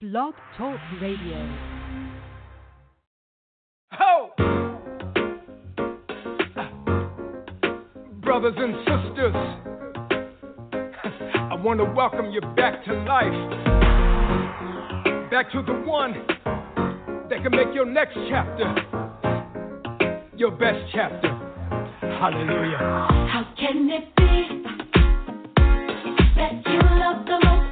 Blog Talk Radio. Ho! Brothers and sisters, I want to welcome you back to life. Back to the one that can make your next chapter your best chapter. Hallelujah. How can it be that you love the most?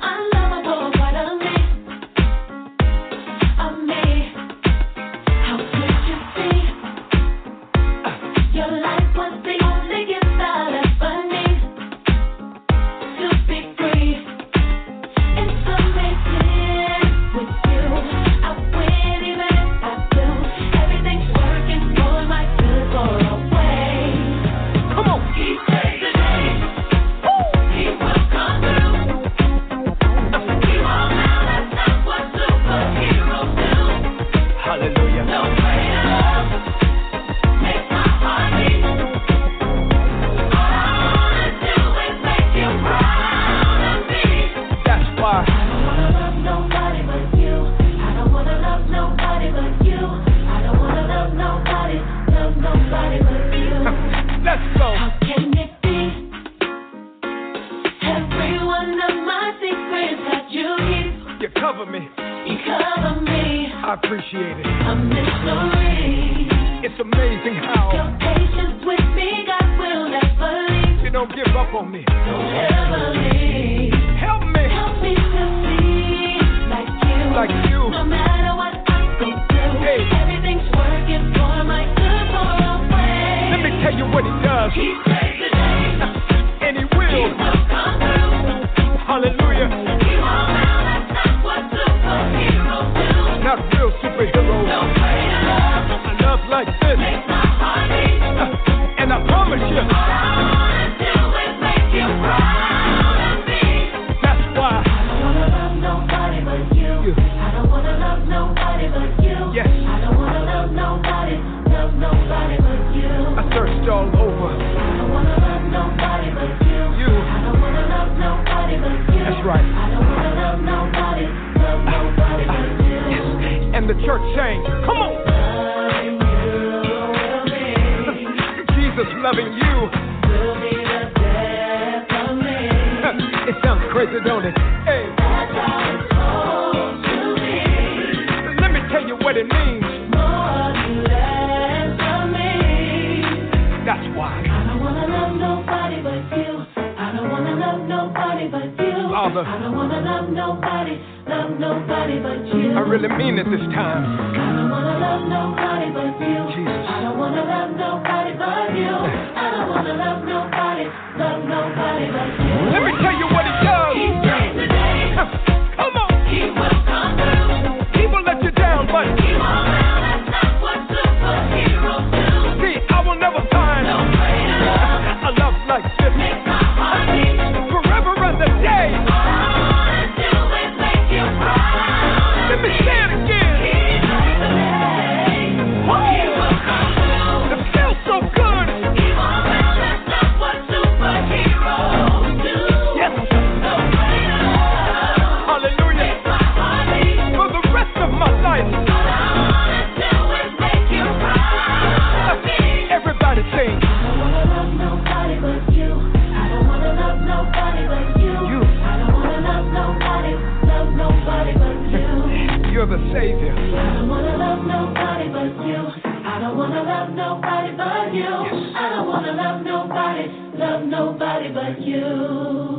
of a savior. I don't wanna love nobody but you. I don't wanna love nobody but you. Yes. I don't wanna love nobody, love nobody but you.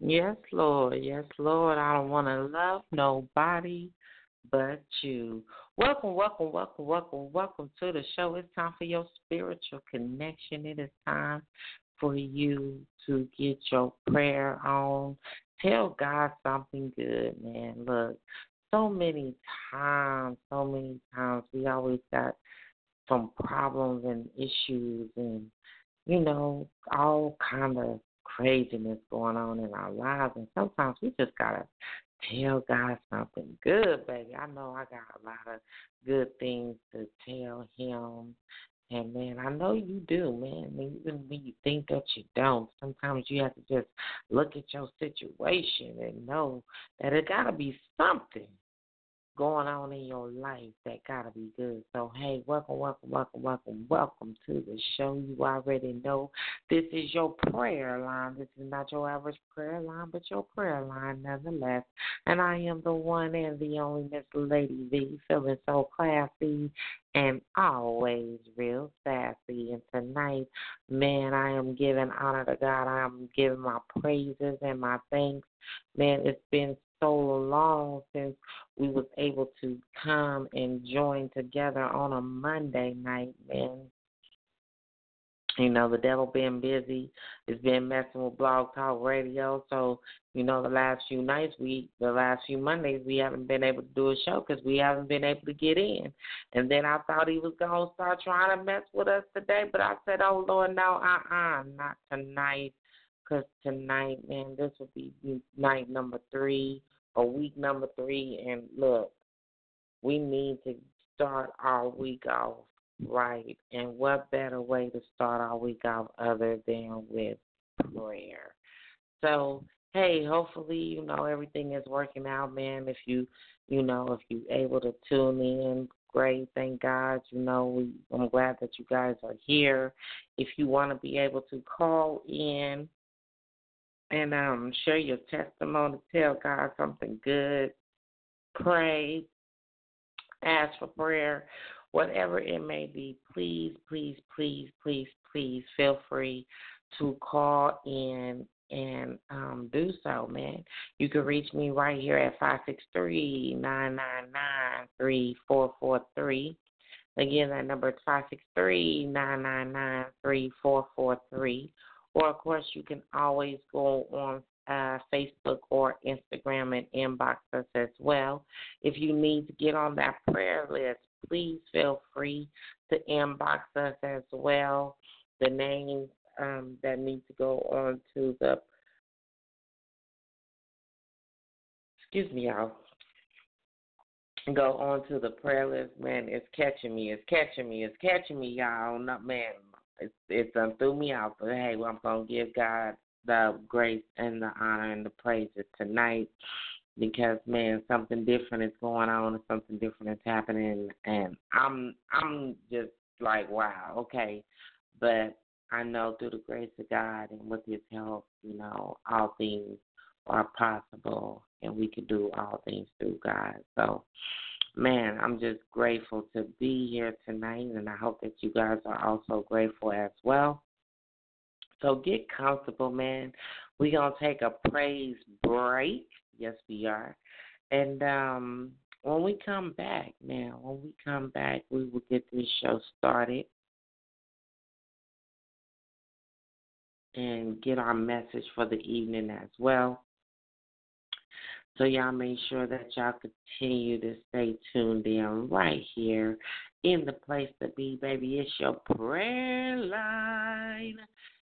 Yes, Lord. Yes, Lord. I don't wanna love nobody but you. Welcome, welcome, welcome, welcome, welcome to the show. It's time for your spiritual connection. It is time for you to get your prayer on. Tell God something good, man. Look, so many times, so many times, we always got some problems and issues and, you know, all kind of craziness going on in our lives. And sometimes we just got to tell God something good, baby. I know I got a lot of good things to tell Him and man, I know you do, man. Even when you think that you don't, sometimes you have to just look at your situation and know that it gotta be something going on in your life that gotta be good. So hey, welcome, welcome, welcome, welcome, welcome to the show. You already know this is your prayer line. This is not your average prayer line, but your prayer line nonetheless. And I am the one and the only Miss Lady V, feeling so classy and always real sassy. And tonight, man, I am giving honor to God. I am giving my praises and my thanks. Man, it's been so long since we was able to come and join together on a Monday night, man. You know, the devil being busy has been messing with Blog Talk Radio. So, you know, the last few nights, we, the last few Mondays, we haven't been able to do a show because we haven't been able to get in. And then I thought he was going to start trying to mess with us today, but I said, oh, Lord, no, uh uh, not tonight. Because tonight, man, this will be night number three or week number three. And look, we need to start our week off right. And what better way to start our week off other than with prayer? So, hey, hopefully, you know, everything is working out, man. If you, you know, if you're able to tune in, great. Thank God. You know, we, I'm glad that you guys are here. If you want to be able to call in and um, share your testimony, tell God something good, pray, ask for prayer, whatever it may be. Please, please, please, please, please feel free to call in and um, do so, man. You can reach me right here at 563 999 3443. Again, that number is 563 999 3443 or, of course, you can always go on uh, Facebook or Instagram and inbox us as well. If you need to get on that prayer list, please feel free to inbox us as well. The names um, that need to go on to the excuse me, y'all. Go on to the prayer list, man. It's catching me. It's catching me. It's catching me, y'all. Not man. It's it's um, threw me out, but hey, well, I'm gonna give God the grace and the honor and the praises tonight because man, something different is going on and something different is happening, and I'm I'm just like wow, okay, but I know through the grace of God and with His help, you know, all things are possible, and we can do all things through God. So man, I'm just grateful to be here tonight, and I hope that you guys are also grateful as well. So get comfortable, man. We're going to take a praise break. Yes, we are. And um, when we come back, man, when we come back, we will get this show started and get our message for the evening as well. So y'all make sure that y'all continue to stay tuned in right here in the place to be, baby. It's your prayer line.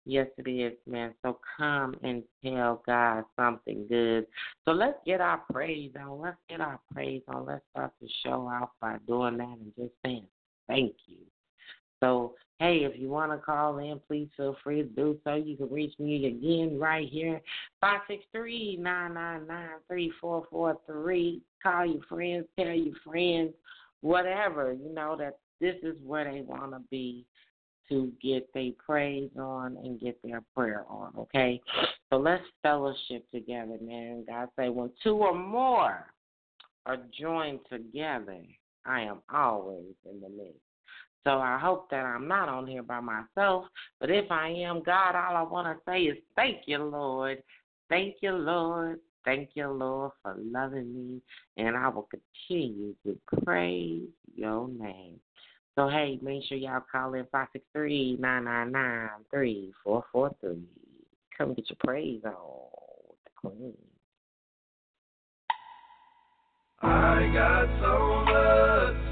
Yes, it is, man. So come and tell God something good. So let's get our praise on. Let's get our praise on. Let's start to show off by doing that and just saying thank you. So Hey, if you want to call in, please feel free to do so. You can reach me again right here, five six three nine nine nine three four four three. Call your friends, tell your friends, whatever, you know, that this is where they want to be to get their praise on and get their prayer on, okay? So let's fellowship together, man. God say, when two or more are joined together, I am always in the midst. So I hope that I'm not on here by myself. But if I am, God, all I want to say is thank you, Lord. Thank you, Lord. Thank you, Lord, for loving me. And I will continue to praise your name. So, hey, make sure y'all call in 563 999 3443. Come get your praise on the Queen. I got so much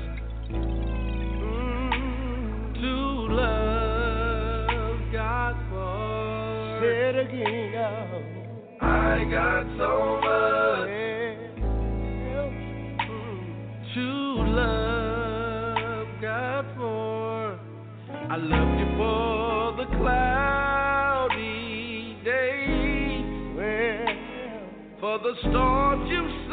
I got so much to love God for. I I love you for the cloudy days, for the storms you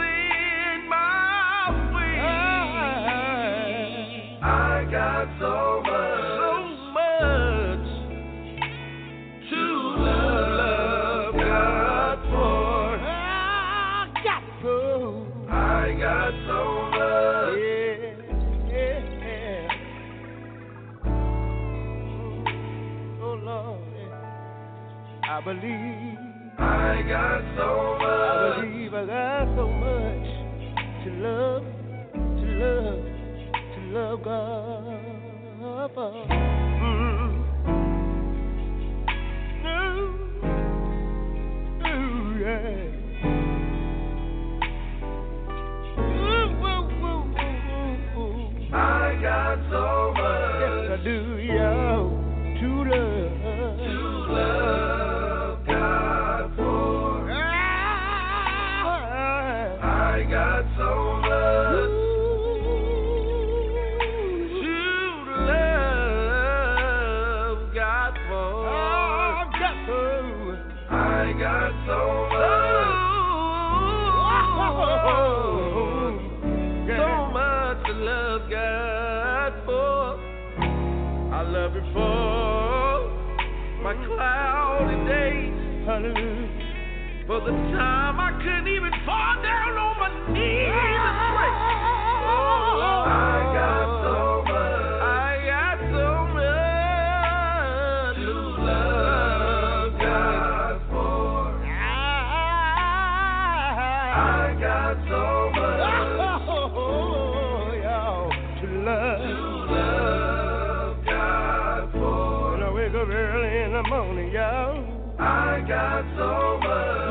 believe, I got so I much. believe I got so much to love, to love, to love God. Mm. Ooh, ooh, yeah. Ooh, ooh, ooh. I got so Yes, I do, For the time I couldn't even fall down on my knees and pray. Oh, I got so much. I got so much to love God for. I got so much Oh, to love. God for. When I wake up early in the morning, yo. I got so much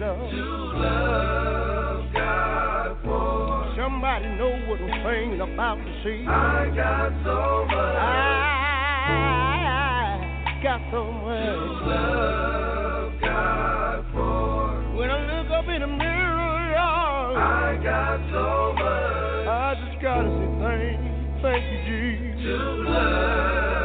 Lord. to love God for. Somebody know what I'm about to see. I got so much I got so to love God for. When I look up in the mirror, y'all, I got so much I just gotta say thank, thank you, Jesus. to love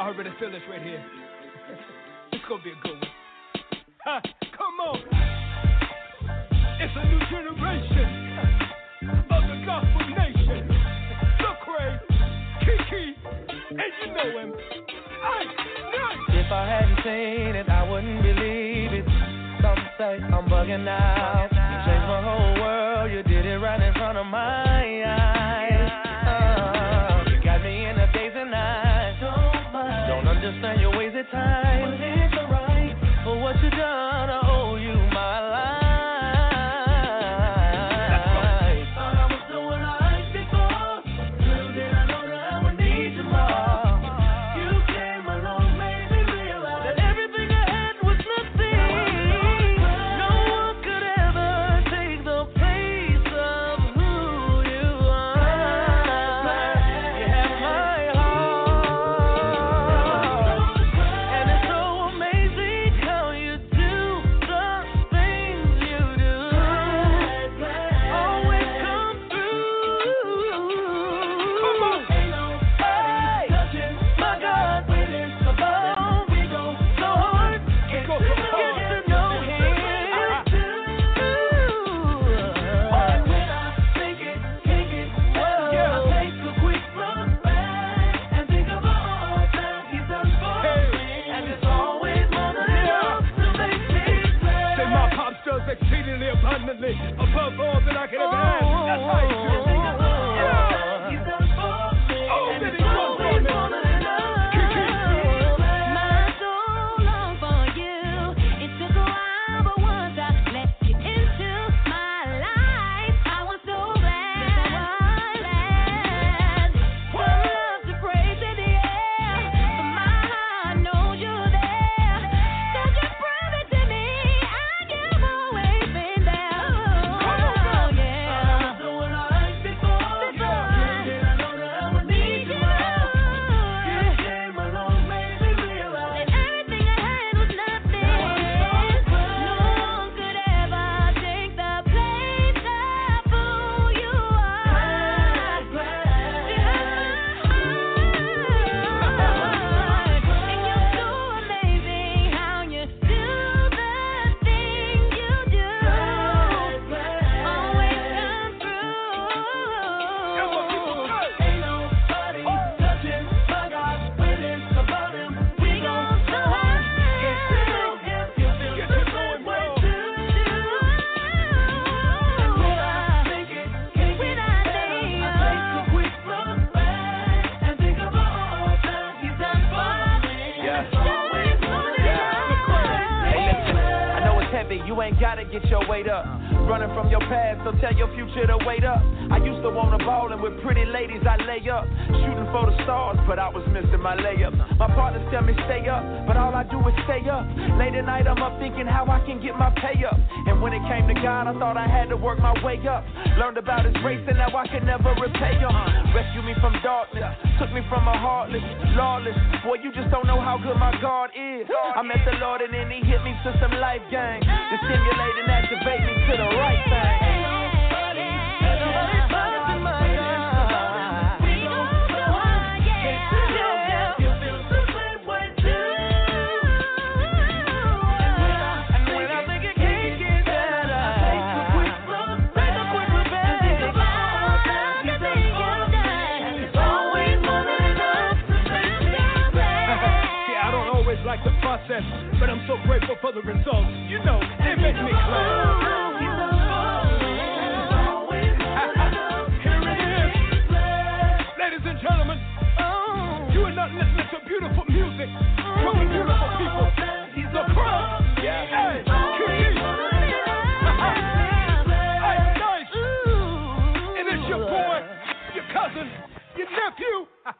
I already feel this right here. it's gonna be a good one. Ha, come on. It's a new generation of the gospel nation. Look, Kiki, and you know him. I. If I hadn't seen it, I wouldn't believe it. Some say I'm bugging out. You changed my whole world. You did it right in understand your ways at times. Well, it's alright for what you done. Above all that to work my way up. Learned about his grace, and now I can never repay him. Rescue me from darkness, took me from a heartless, lawless. Boy, you just don't know how good my God is. I met the Lord, and then he hit me to some life game. For the results. You know, they make me clap. Here it is. Ladies and gentlemen, you are not listening to beautiful music beautiful people. The nice. And it's your boy, your cousin, your nephew.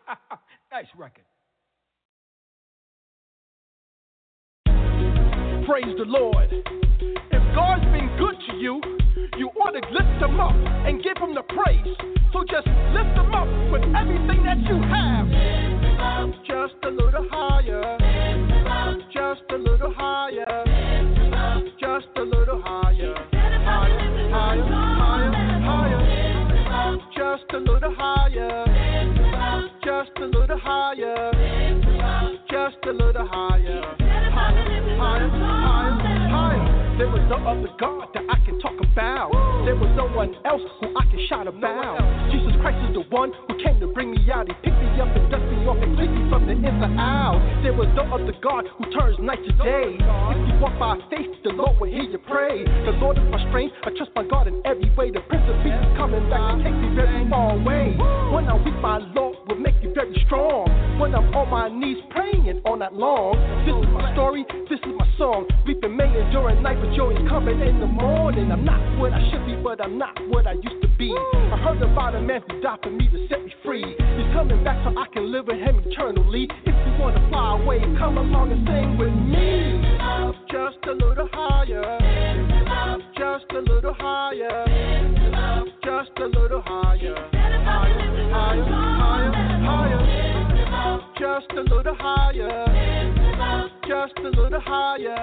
Praise the Lord. If God's been good to you, you ought to lift him up and give him the praise. So just lift him up with everything that you have. Just a little higher. Just a little higher. Just a little higher. Higher, higher, higher, higher. Just a little higher. Just a little higher. Just a little higher. Higher, higher, higher. There was no other God that I can talk about. There was no one else who I can shout about. Jesus Christ is the one who came to bring me out. He picked me up and dust me off and cleaned me from the inside out. There was no other God who turns night to day. If you walk by faith, the Lord will hear you pray. The Lord is my strength. I trust my God in every way. The Prince of Peace is coming back to take me very far away. When I'm weak, my Lord will make you very strong. When I'm on my knees praying all night long. This is my story. This is my song. Weeping may endure at night, but joy is coming in the morning. I'm not what I should be, but I'm not what I used to be. I heard about a man who died for me to set me free. He's coming back so I can live with him eternally. If you wanna fly away, come along and sing with me. Just a little higher. Just a little higher. Just a little higher. Higher, higher, higher, higher. Just a little higher. Just a little higher.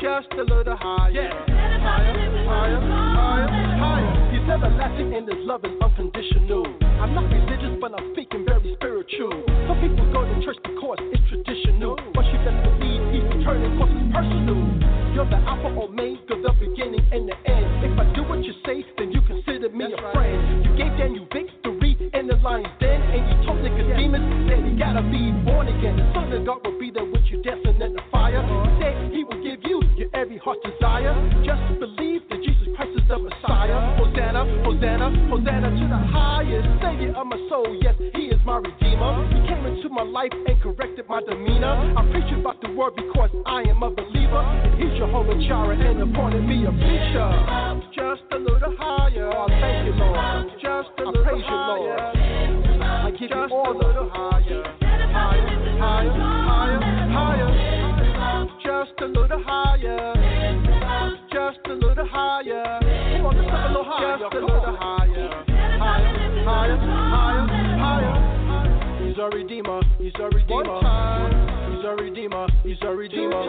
Just a little higher. Higher, higher, higher, higher. He's everlasting and his love is unconditional. I'm not religious, but I'm speaking very spiritual. Some people go to church because it's traditional. But you best believe he's returning because it's personal. You're the Alpha Omega, the beginning and the end. If I do what you say, then you consider me a friend. You gave Daniel victory in the lion's gotta be born again. The Son of God will be there with you dancing in the fire. He said he will give you your every heart desire. Just believe that Jesus Christ is the Messiah. Hosanna, Hosanna, Hosanna to the highest Savior of my soul. Yes, He is my Redeemer. He came into my life and corrected my demeanor. I preach about the word because I am a believer. And He's Jehovah Jireh and appointed me a preacher. Just a little higher. Oh, thank you, Lord. Just a little praise higher. You, Lord. I give Just you all a little higher. Higher, higher, higher, higher. Just a little higher. Just a little higher. Come on, just a little higher. Just a little higher. Higher, higher, higher, higher. He's a redeemer. He's a redeemer. He's a redeemer. He's a redeemer.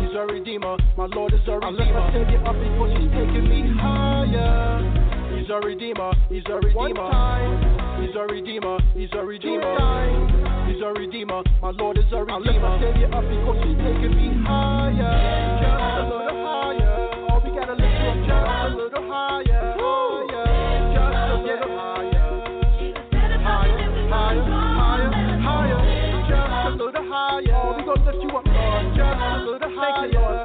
He's a redeemer. My Lord is a redeemer. I let my Savior up because He's taking me higher. He's a redeemer. He's a redeemer. He's a redeemer. He's a redeemer. He's a redeemer. My Lord is a redeemer. I let my Savior up because He's taking me higher. Just a little higher. Oh, we gotta lift you up just a little higher. Higher. Just a little higher. Higher, higher, higher, higher. Just a little higher. Oh, we gonna lift you up, Lord. Just a little higher.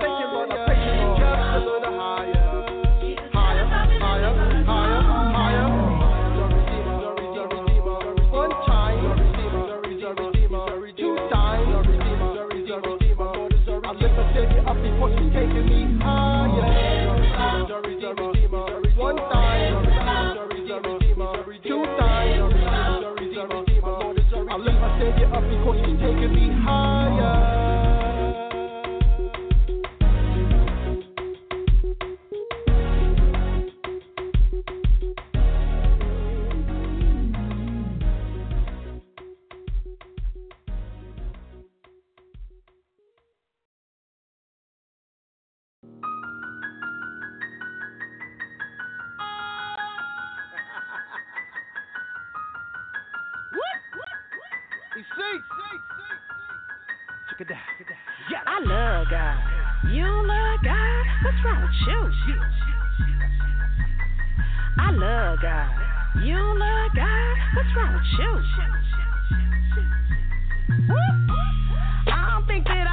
Cause I love God. You love God? What's wrong with you? I love God. You love God? What's wrong with you? I don't think that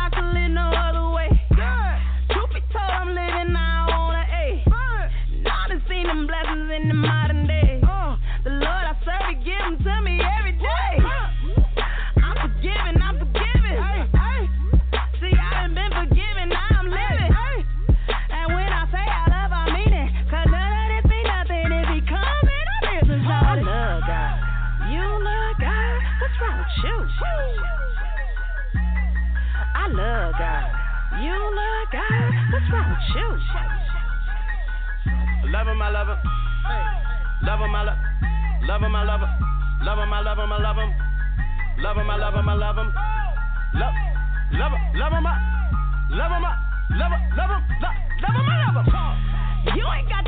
Love God. You love God? What's wrong with you? Love him, I love him. Love him, I love Love him, I love him. Love him, I love him, I love him. Love him, I love him, I love him. Love, love him, love him, I love him, I love him, love him, love, love him, I love him. You ain't got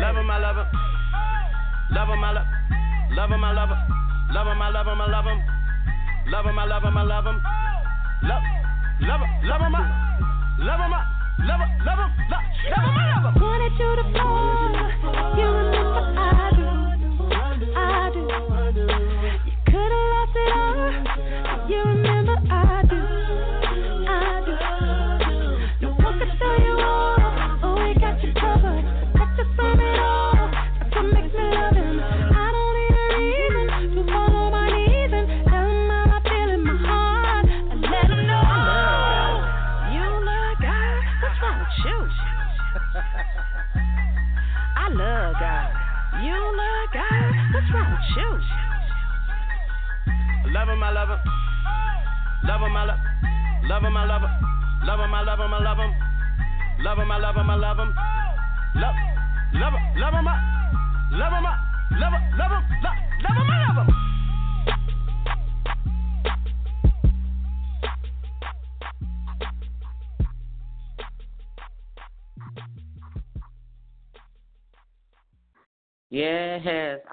Love him, I love him. Love him, I love Love him, I love him. Love him, I love him, I love him. Love him, I love him, I love him. Love, love him, love him, I love him, I love him, love him, love, love him, I love him. Wanted you to fall. Love him, I love him. Love him, I love Love him, I love him. Love him, I love him, I love him. Love him, I love him, I love him. Love, love him, love him, I love him, I love him, love him, love, him,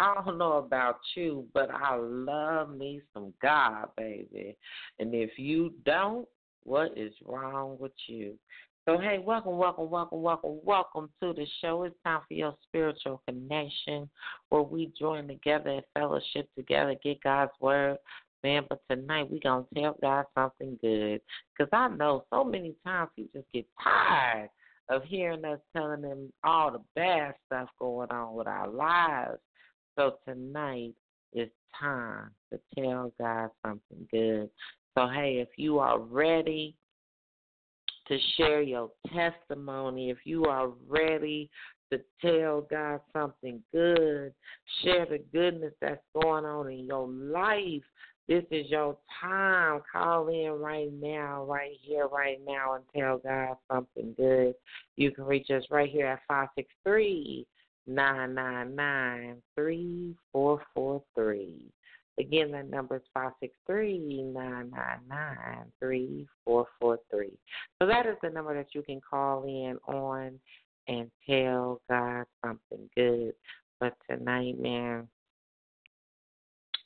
I don't know about you, but I love me some God, baby. And if you don't, what is wrong with you? So, hey, welcome, welcome, welcome, welcome, welcome to the show. It's time for your spiritual connection where we join together and fellowship together, get God's word. Man, but tonight we going to tell God something good. Because I know so many times he just get tired of hearing us telling him all the bad stuff going on with our lives. So tonight is time to tell God something good. So, hey, if you are ready to share your testimony, if you are ready to tell God something good, share the goodness that's going on in your life. This is your time. Call in right now, right here, right now, and tell God something good. You can reach us right here at 563 999 3443. Again, that number is 563 999 3443. So that is the number that you can call in on and tell God something good. But tonight, man,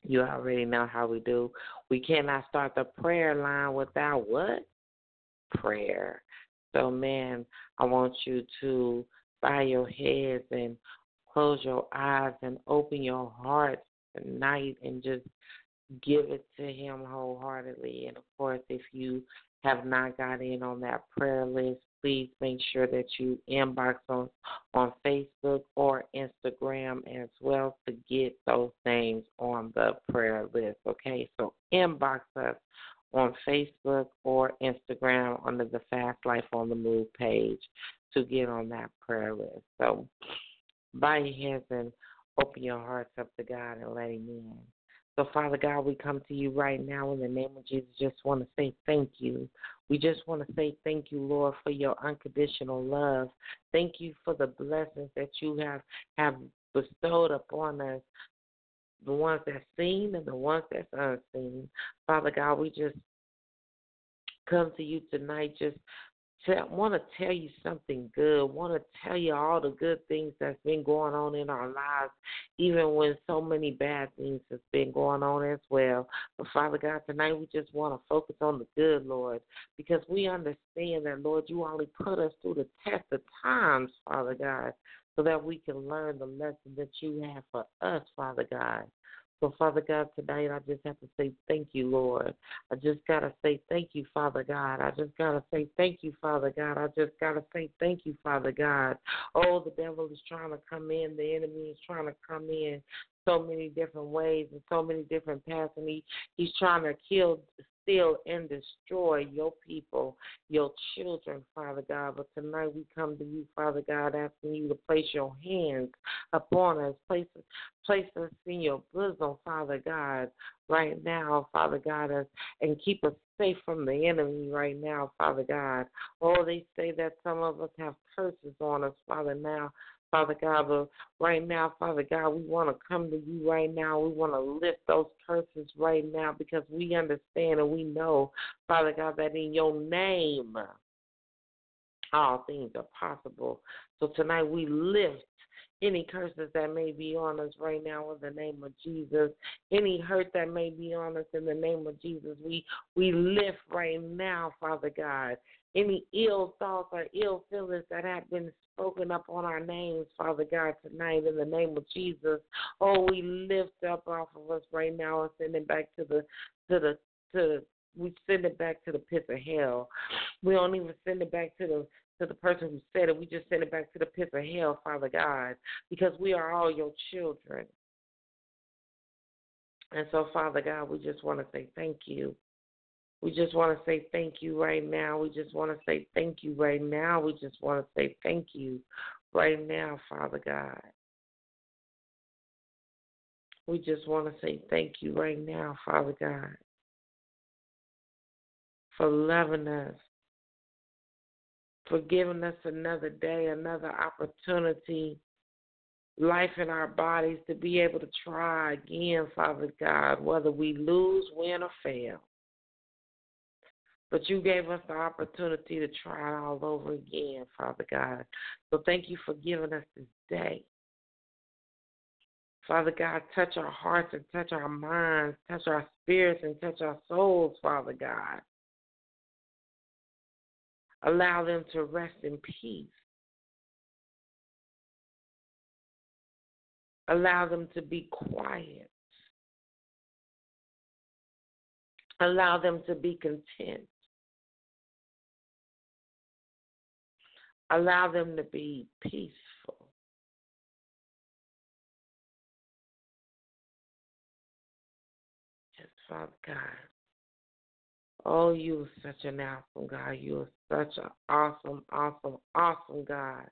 you already know how we do. We cannot start the prayer line without what? Prayer. So, man, I want you to bow your heads and close your eyes and open your heart tonight and just give it to Him wholeheartedly. And of course, if you have not got in on that prayer list, please make sure that you inbox on on Facebook or Instagram as well to get those names on the prayer list. Okay, so inbox us on Facebook or Instagram under the Fast Life on the Move page to get on that prayer list. So bow your heads and open your hearts up to God and let Him in. So, Father God, we come to you right now in the name of Jesus. Just want to say thank you. We just want to say thank you, Lord, for your unconditional love. Thank you for the blessings that you have have bestowed upon us, the ones that's seen and the ones that's unseen. Father God, we just come to you tonight just want to tell you something good. Want to tell you all the good things that's been going on in our lives, even when so many bad things has been going on as well. But Father God, tonight we just want to focus on the good, Lord, because we understand that, Lord, you only put us through the test of times, Father God, so that we can learn the lesson that you have for us, Father God. So, Father God, tonight I just have to say thank you, Lord. I just got to say thank you, Father God. I just got to say thank you, Father God. I just got to say thank you, Father God. Oh, the devil is trying to come in. The enemy is trying to come in so many different ways and so many different paths. And he, he's trying to kill, steal, and destroy your people, your children, Father God. But tonight we come to you, Father God, asking you to place your hands upon us, place, place us in your bosom, Father God, right now, Father God, us, and keep us safe from the enemy right now, Father God. Oh, they say that some of us have curses on us, Father, now. Father God, but right now, Father God, we want to come to you right now. We want to lift those curses right now because we understand and we know, Father God, that in your name, all things are possible. So tonight we lift any curses that may be on us right now in the name of Jesus, any hurt that may be on us in the name of Jesus, we we lift right now, Father God. Any ill thoughts or ill feelings that have been spoken up on our names, Father God, tonight in the name of Jesus. Oh, we lift up off of us right now and send it back to the to the to we send it back to the pits of hell. We don't even send it back to the to the person who said it. We just send it back to the pits of hell, Father God, because we are all your children. And so, Father God, we just want to say thank you. We just want to say thank you right now. We just want to say thank you right now. We just want to say thank you right now, Father God. We just want to say thank you right now, Father God, for loving us, for giving us another day, another opportunity, life in our bodies to be able to try again, Father God, whether we lose, win, or fail. But you gave us the opportunity to try it all over again, Father God. So thank you for giving us this day. Father God, touch our hearts and touch our minds, touch our spirits and touch our souls, Father God. Allow them to rest in peace. Allow them to be quiet. Allow them to be content. Allow them to be peaceful. Yes, Father God. Oh, you are such an awesome God. You are such an awesome, awesome, awesome God.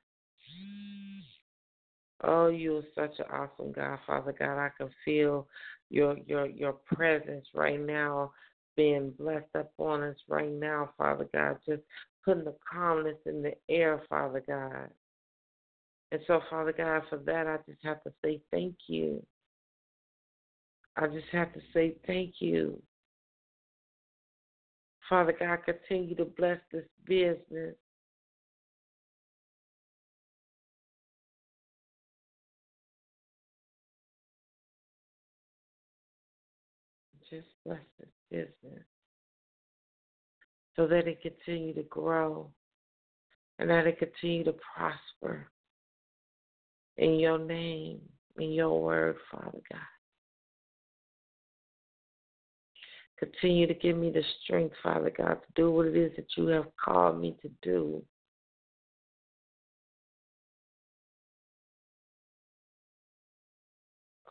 Oh, you are such an awesome God, Father God. I can feel your your your presence right now being blessed upon us right now, Father God. Just putting the calmness in the air, Father God. And so, Father God, for that I just have to say thank you. I just have to say thank you. Father God, continue to bless this business. Just bless this business so that it continue to grow and that it continue to prosper in your name, in your word, Father God. Continue to give me the strength, Father God, to do what it is that you have called me to do.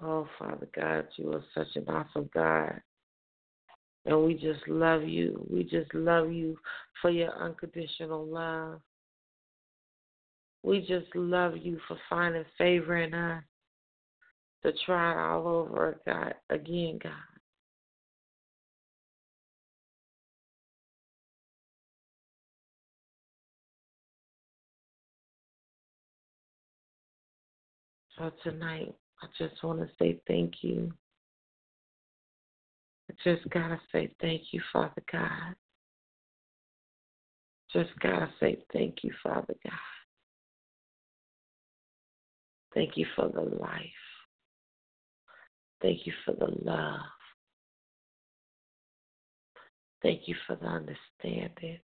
Oh, Father God, you are such an awesome God. And we just love you. We just love you for your unconditional love. We just love you for finding favor in us to try it all over God again, God. So tonight, I just want to say thank you. I just got to say thank you, Father God. Just got to say thank you, Father God. Thank you for the life. Thank you for the love. Thank you for the understanding.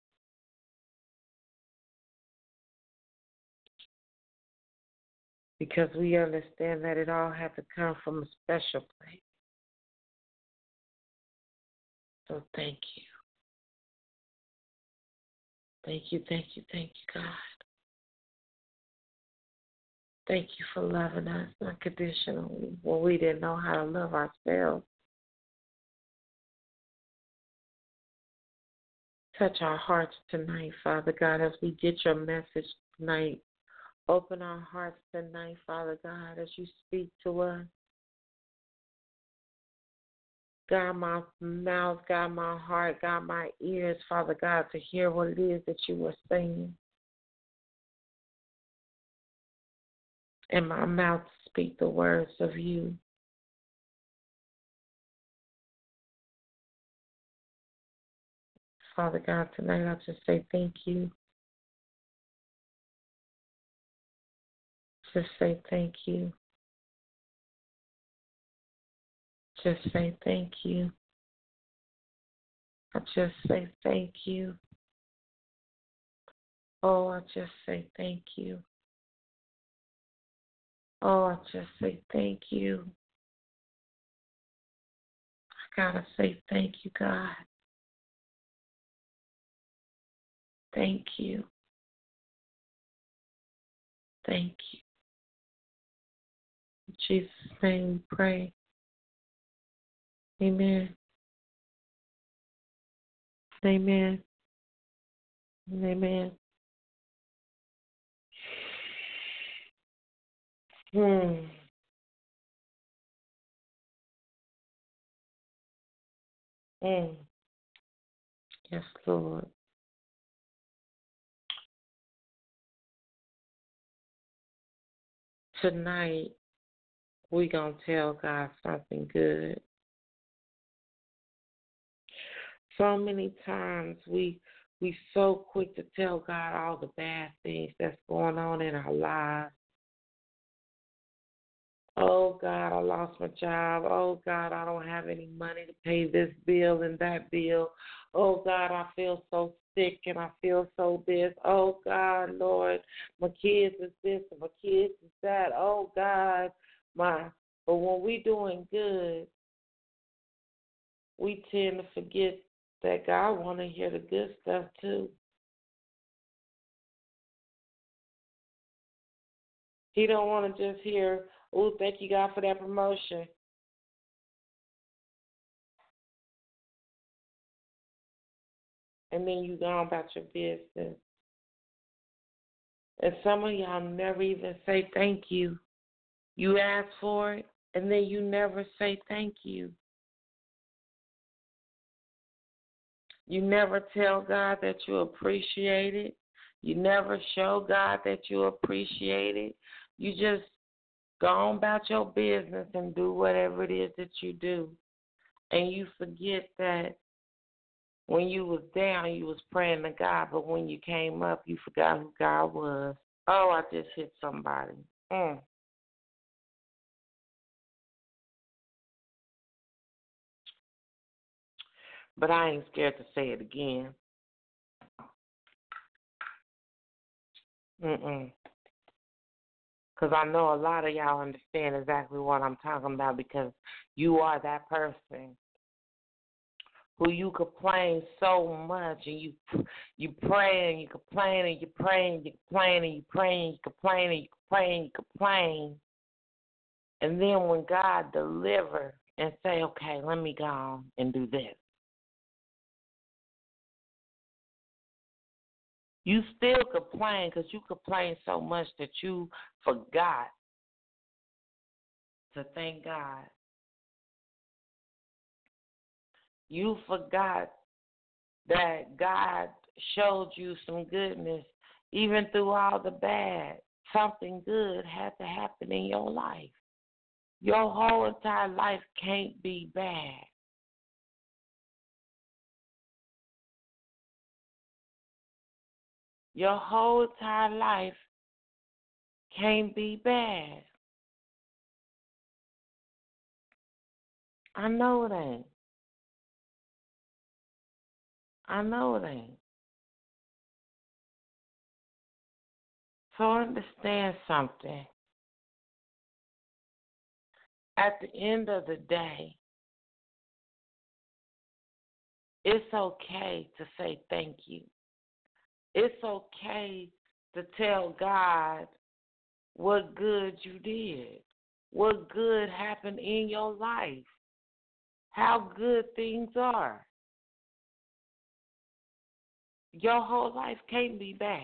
Because we understand that it all had to come from a special place. So thank you. Thank you, thank you, thank you, God. Thank you for loving us unconditionally when we didn't know how to love ourselves. Touch our hearts tonight, Father God, as we get your message tonight. Open our hearts tonight, Father God, as you speak to us. God, my mouth, God, my heart, God, my ears, Father God, to hear what it is that you are saying. And my mouth to speak the words of you. Father God, tonight I just say thank you. Just say thank you. Just say thank you. I just say thank you. Oh, I just say thank you. Oh, I just say thank you. I gotta say thank you, God. Thank you. Thank you. In Jesus' name we pray. Amen. Amen. Amen. Hmm. Mm. Yes, Lord. Tonight, we're going to tell God something good. So many times we we so quick to tell God all the bad things that's going on in our lives. Oh God, I lost my job. Oh God, I don't have any money to pay this bill and that bill. Oh God, I feel so sick and I feel so this. Oh God, Lord, my kids is this and my kids is that. Oh God, my but when we doing good, we tend to forget that God want to hear the good stuff too. He don't want to just hear, "Oh, thank you God for that promotion." And then you go about your business. And some of y'all never even say thank you. You ask for it, and then you never say thank you. You never tell God that you appreciate it. You never show God that you appreciate it. You just go on about your business and do whatever it is that you do. And you forget that when you was down, you was praying to God, but when you came up, you forgot who God was. Oh, I just hit somebody. Mm. But I ain't scared to say it again. Mm-mm. Because I know a lot of y'all understand exactly what I'm talking about because you are that person who you complain so much and you you pray and you complain and you pray and you complain and you pray and you complain and you complain and you complain. And then when God delivers and say, okay, let me go and do this. You still complain because you complain so much that you forgot to thank God. You forgot that God showed you some goodness even through all the bad. Something good had to happen in your life. Your whole entire life can't be bad. Your whole entire life can't be bad. I know it ain't. I know it ain't. So understand something. At the end of the day, it's okay to say thank you. It's okay to tell God what good you did, what good happened in your life, how good things are. Your whole life can't be bad.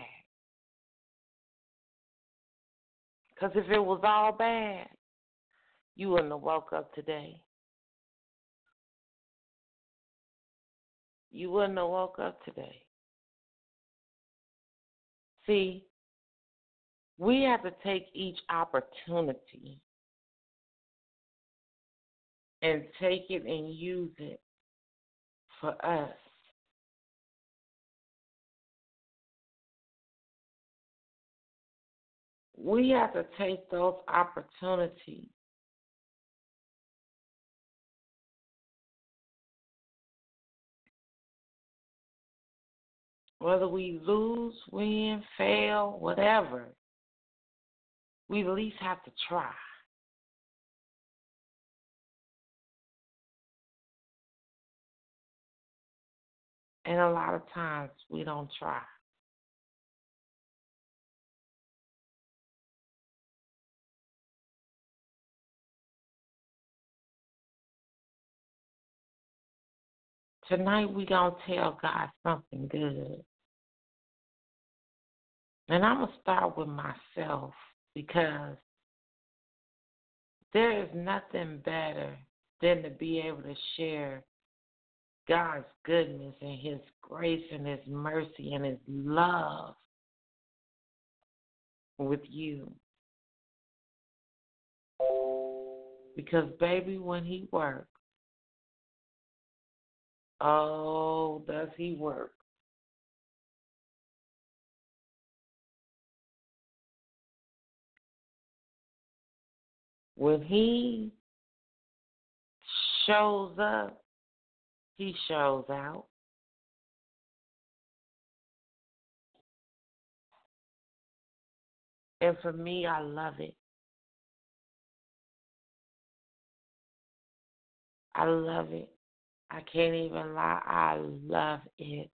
Because if it was all bad, you wouldn't have woke up today. You wouldn't have woke up today. See, we have to take each opportunity and take it and use it for us. We have to take those opportunities whether we lose, win, fail, whatever, we at least have to try. And a lot of times we don't try. Tonight we gonna tell God something good. And I'm gonna start with myself because there is nothing better than to be able to share God's goodness and His grace and His mercy and His love with you. Because, baby, when He works, oh, does He work? When He shows up, He shows out. And for me, I love it. I love it. I can't even lie. I love it.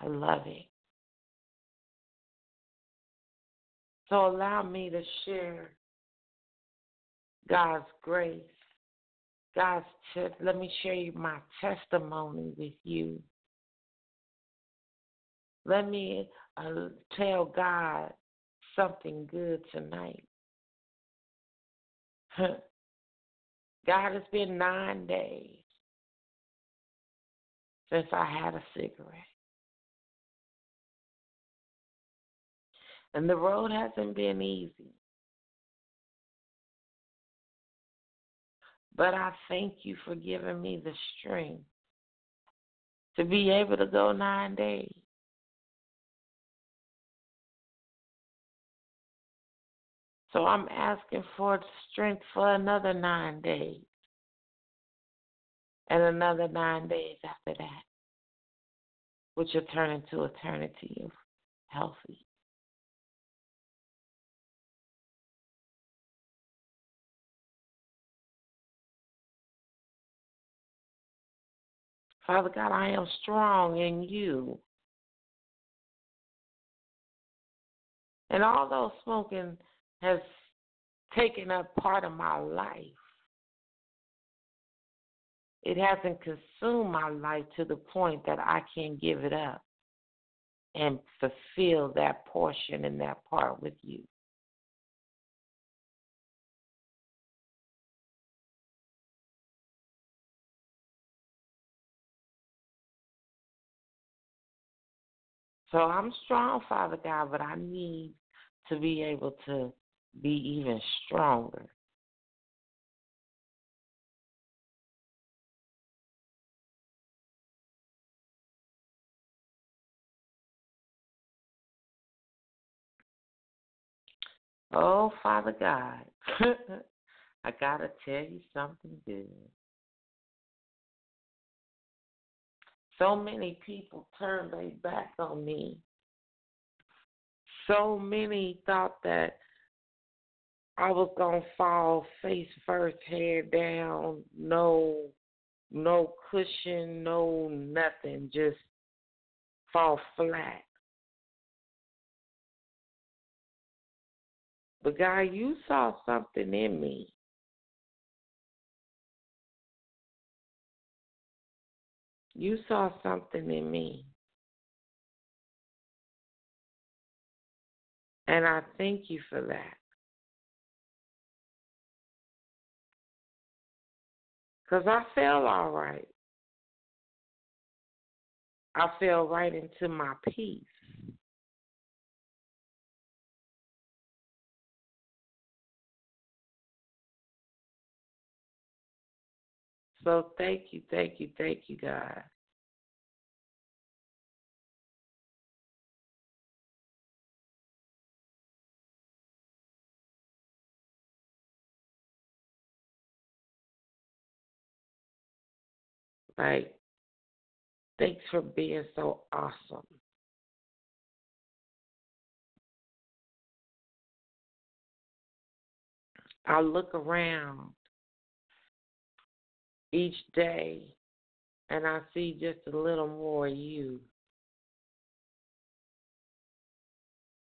I love it. So allow me to share God's grace. God's test. Let me share you my testimony with you. Let me uh, tell God something good tonight. God, it's been nine days since I had a cigarette. And the road hasn't been easy. But I thank you for giving me the strength to be able to go nine days. So I'm asking for strength for another nine days. And another nine days after that. which will turn into eternity of healthy. Father God, I am strong in you. And although smoking has taken up part of my life, it hasn't consumed my life to the point that I can't give it up and fulfill that portion and that part with you. So I'm strong, Father God, but I need to be able to be even stronger. Oh, Father God, I got to tell you something good. So many people turned their back on me. So many thought that I was gonna fall face first, head down, no, no cushion, no nothing, just fall flat. But God, you saw something in me. You saw something in me. And I thank you for that. Because I fell all right. I fell right into my peace. So thank you, thank you, thank you, God. Like, thanks for being so awesome. I look around each day and I see just a little more of you.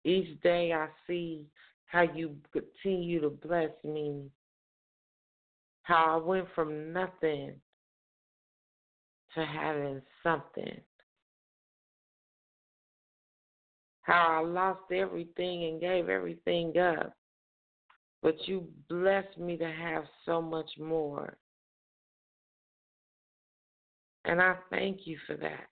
Each day I see how you continue to bless me. How I went from nothing to having something. How I lost everything and gave everything up. But you blessed me to have so much more. And I thank you for that.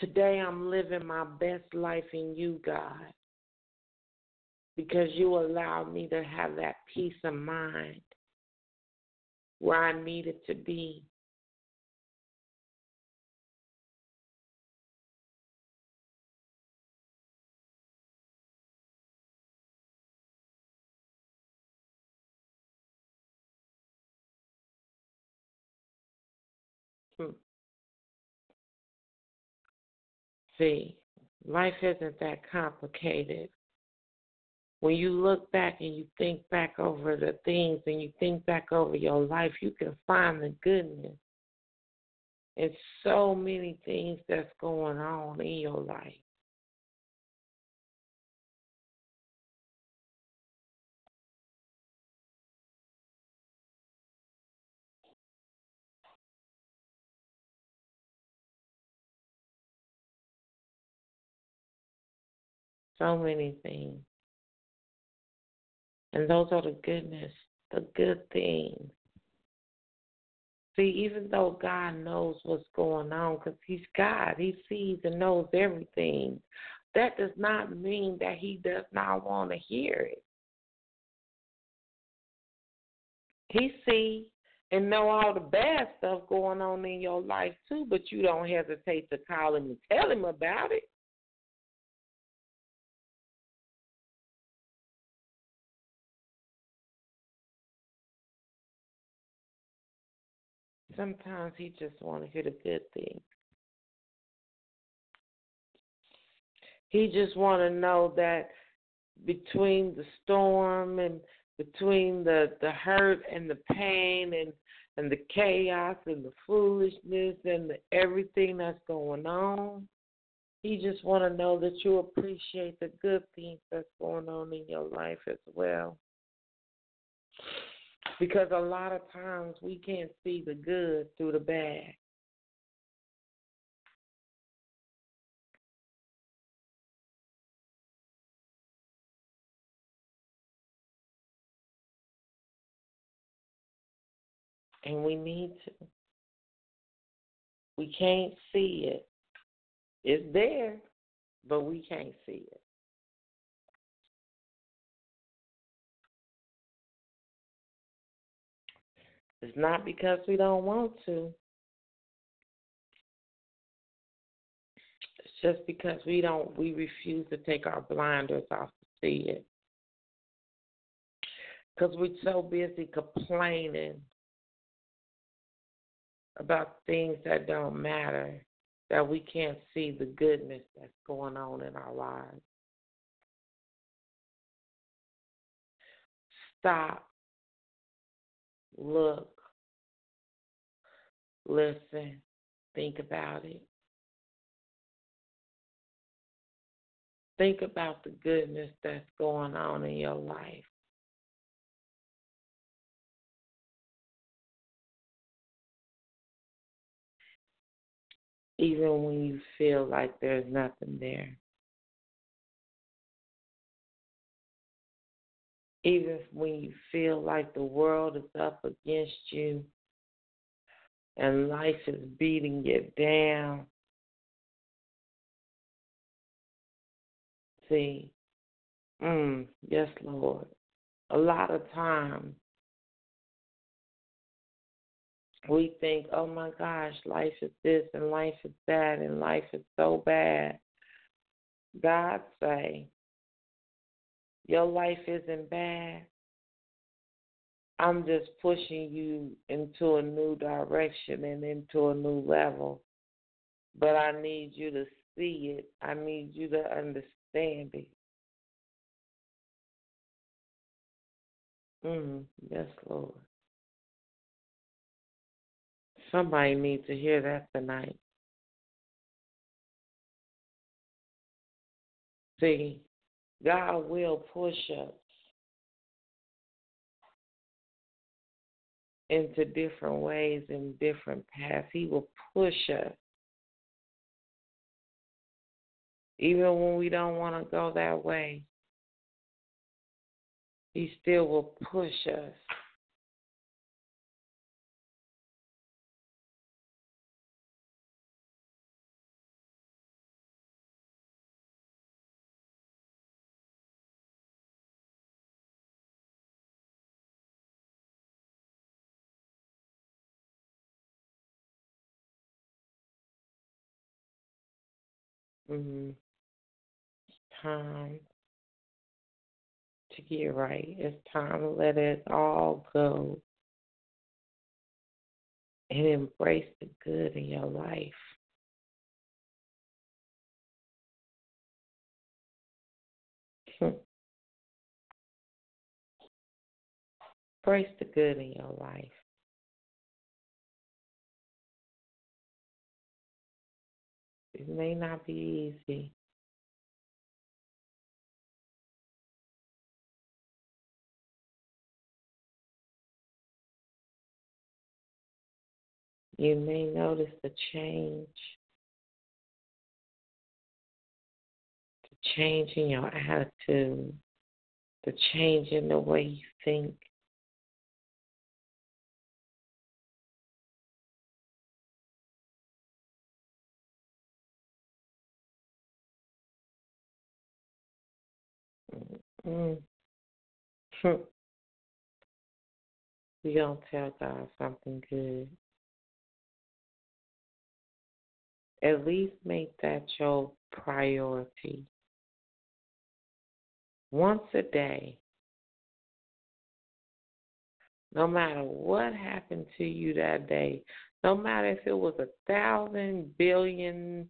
Today I'm living my best life in you, God, because you allowed me to have that peace of mind where I needed to be. Hmm. See, life isn't that complicated. When you look back and you think back over the things and you think back over your life, you can find the goodness. It's so many things that's going on in your life. So many things. And those are the goodness, the good things. See, even though God knows what's going on, because He's God, He sees and knows everything, that does not mean that He does not want to hear it. He sees and know all the bad stuff going on in your life too, but you don't hesitate to call him and tell him about it. Sometimes he just want to hear the good thing. He just want to know that between the storm and between the the hurt and the pain and and the chaos and the foolishness and the, everything that's going on, he just want to know that you appreciate the good things that's going on in your life as well. Because a lot of times we can't see the good through the bad. And we need to. We can't see it. It's there, but we can't see it. It's not because we don't want to. It's just because we don't we refuse to take our blinders off to see it. Because we're so busy complaining about things that don't matter that we can't see the goodness that's going on in our lives. Stop look, listen, think about it. Think about the goodness that's going on in your life. Even when you feel like there's nothing there. Even when you feel like the world is up against you and life is beating you down. See, mm, yes, Lord. A lot of times we think, oh my gosh, life is this and life is that and life is so bad. God say, your life isn't bad. I'm just pushing you into a new direction and into a new level. But I need you to see it. I need you to understand it. Mm, yes, Lord. Somebody needs to hear that tonight. See, God will push us into different ways and different paths. He will push us. Even when we don't want to go that way, He still will push us. Mm-hmm. It's time to get right. It's time to let it all go and embrace the good in your life. Embrace the good in your life. It may not be easy. You may notice the change, the change in your attitude, the change in the way you think. Mm. you gonna tell God something good. At least make that your priority. Once a day, No matter what happened to you that day, no matter if it was a thousand billion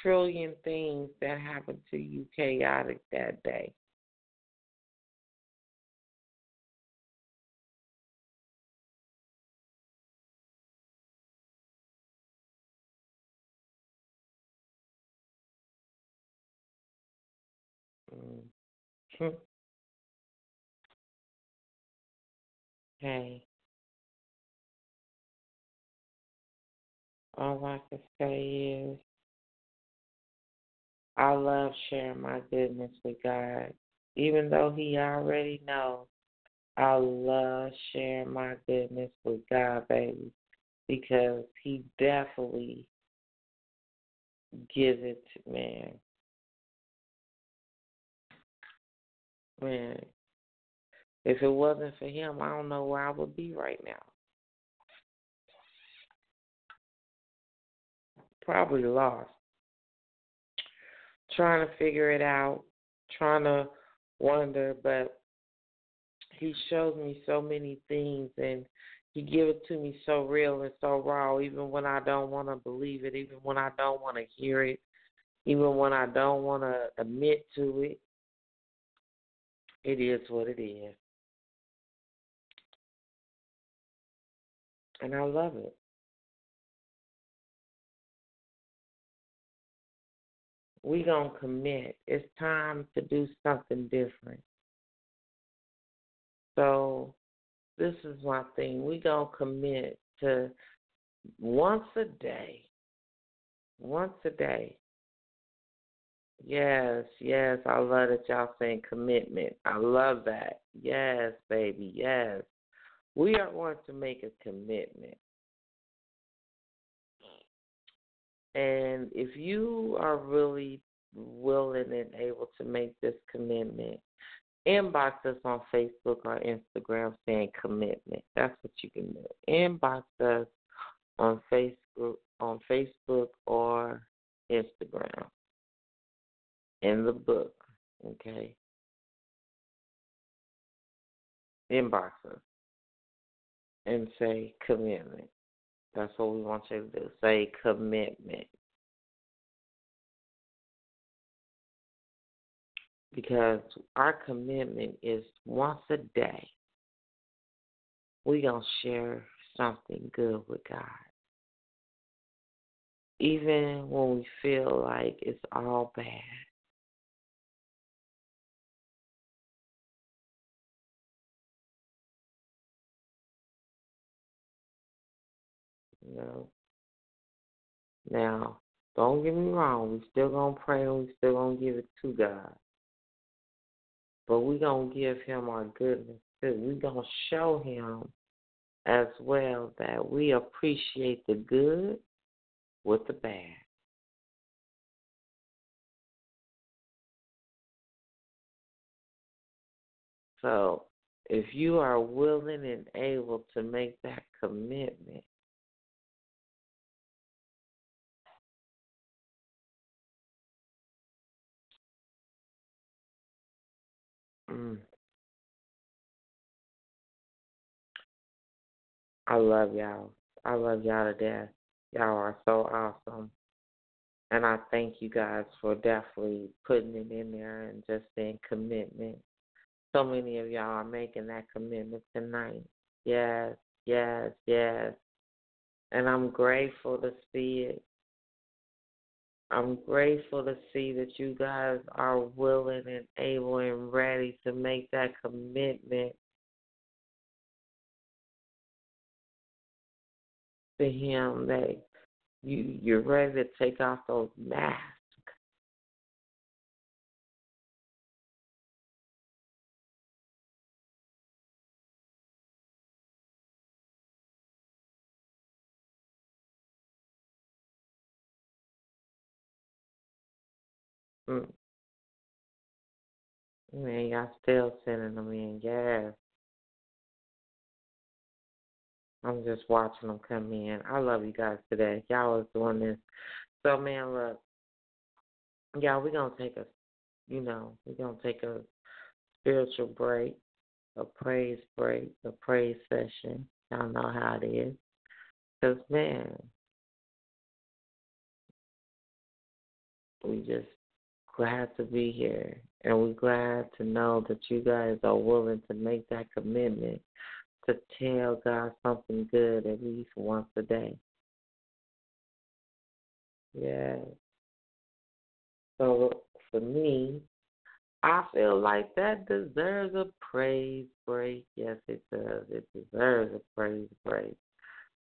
trillion things that happened to you chaotic that day. Mm. hey, all I can say is I love sharing my goodness with God. Even though He already knows, I love sharing my goodness with God, baby, because He definitely gives it to man. Man, if it wasn't for Him, I don't know where I would be right now. Probably lost trying to figure it out, trying to wonder, but he shows me so many things and he gives it to me so real and so raw, even when I don't want to believe it, even when I don't want to hear it, even when I don't want to admit to it. It is what it is. And I love it. we gonna commit. It's time to do something different. So this is my thing. We gonna commit to once a day. Once a day. Yes, yes, I love that y'all saying commitment. I love that. Yes, baby, yes. We are going to make a commitment. And if you are really willing and able to make this commitment, inbox us on Facebook or Instagram saying commitment. That's what you can do. Inbox us on Facebook on Facebook or Instagram in the book. Okay. Inbox us and say commitment. That's what we want you to do. Say commitment. Because our commitment is once a day, we're going to share something good with God. Even when we feel like it's all bad. Now, don't get me wrong, we still gonna pray and we still gonna give it to God. But we gonna give him our goodness too. We gonna show him as well that we appreciate the good with the bad. So if you are willing and able to make that commitment, Mm. I love y'all. I love y'all to death. Y'all are so awesome. And I thank you guys for definitely putting it in there and just saying commitment. So many of y'all are making that commitment tonight. Yes, yes, yes. And I'm grateful to see it. I'm grateful to see that you guys are willing and able and ready to make that commitment to him that you you're ready to take off those masks. Man, y'all still sending them in. Yes. I'm just watching them come in. I love you guys today. Y'all is doing this. So, man, look, y'all, we're going to take a, you know, we're going to take a spiritual break, a praise break, a praise session. Y'all know how it is. Because, man, we just glad to be here. And we're glad to know that you guys are willing to make that commitment to tell God something good at least once a day. Yes. So for me, I feel like that deserves a praise break. Yes, it does. It deserves a praise break.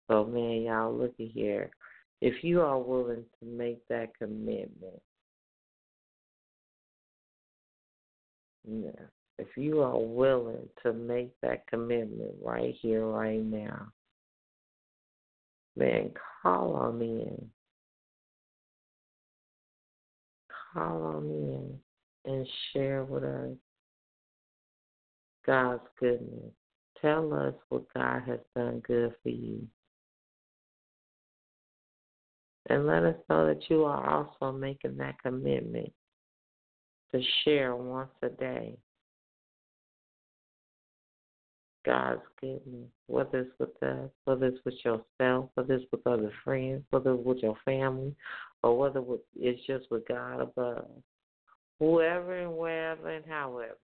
So, man, y'all, look at here. If you are willing to make that commitment, yeah, if you are willing to make that commitment right here, right now, then call on in. Call on in and share with us God's goodness. Tell us what God has done good for you. And let us know that you are also making that commitment to share once a day God's goodness, whether it's with us, whether it's with yourself, whether it's with other friends, whether it's with your family, or whether it's just with God above. Whoever and wherever and however.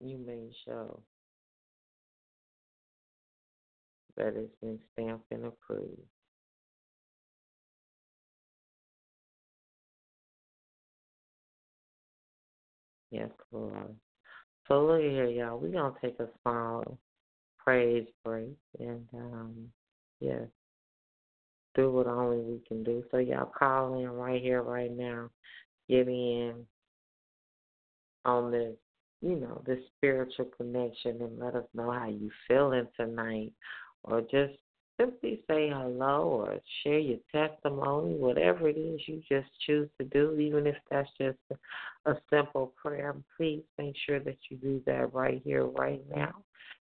You may show that it's been stamped and approved. Yes, Lord. So look here, y'all. We're gonna take a small praise break and um yes. Do what only we can do. So y'all call in right here, right now. Get in on this, you know, this spiritual connection and let us know how you feeling tonight. Or just simply say hello or share your testimony, whatever it is you just choose to do, even if that's just a, simple prayer. Please make sure that you do that right here, right now.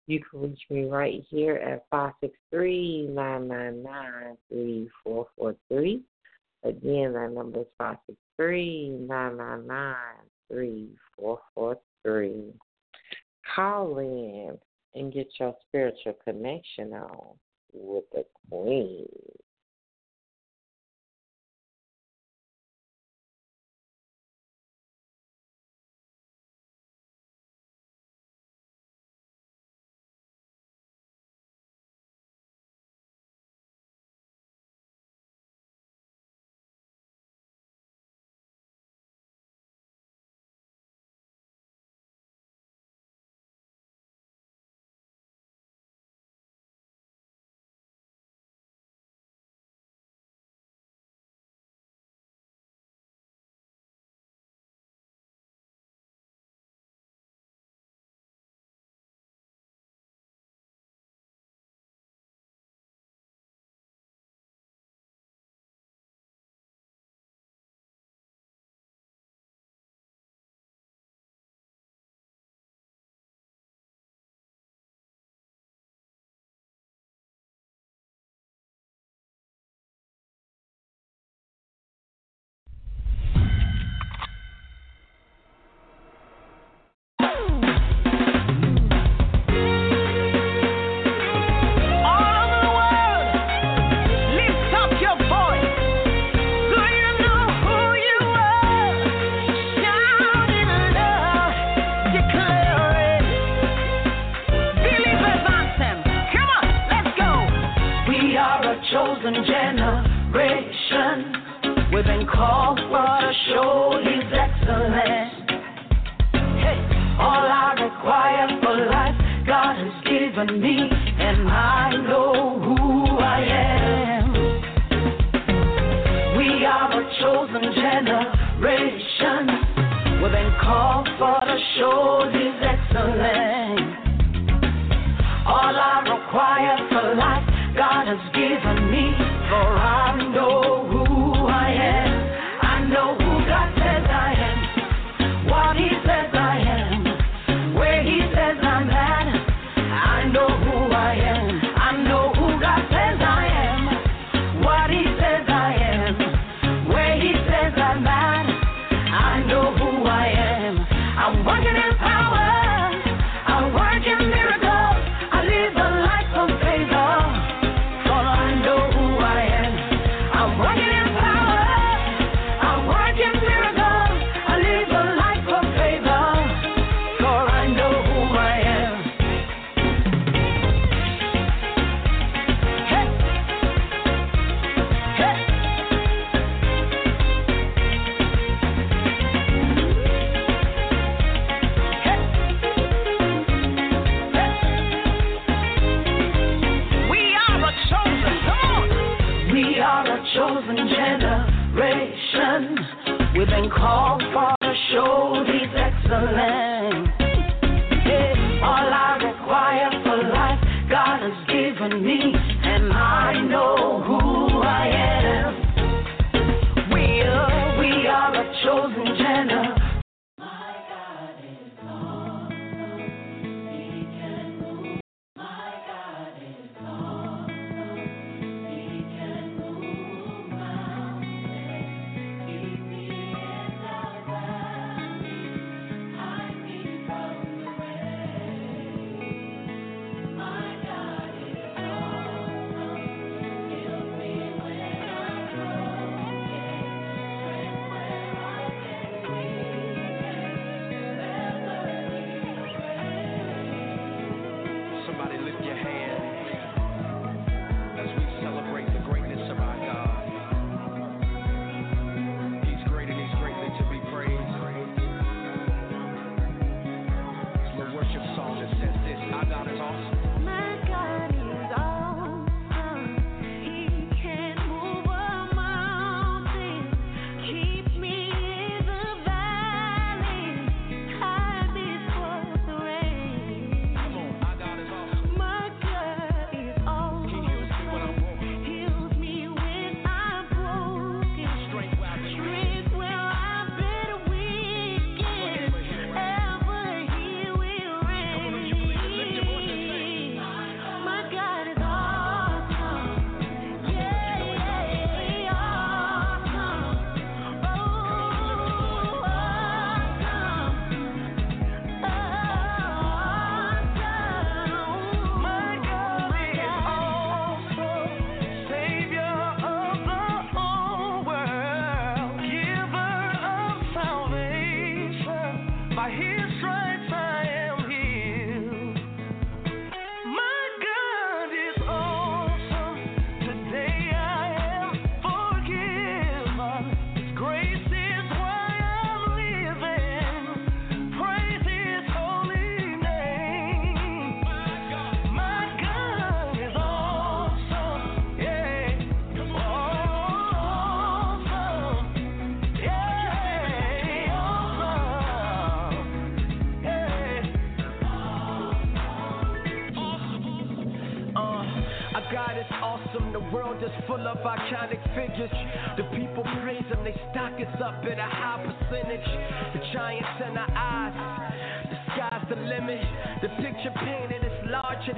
You can reach me right here at five six three nine nine nine three four four three. Again, that number is five six three nine nine nine three four four three. Call in and get your spiritual connection on with the queen.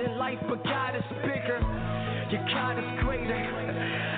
in life, but God is bigger. Your God is greater.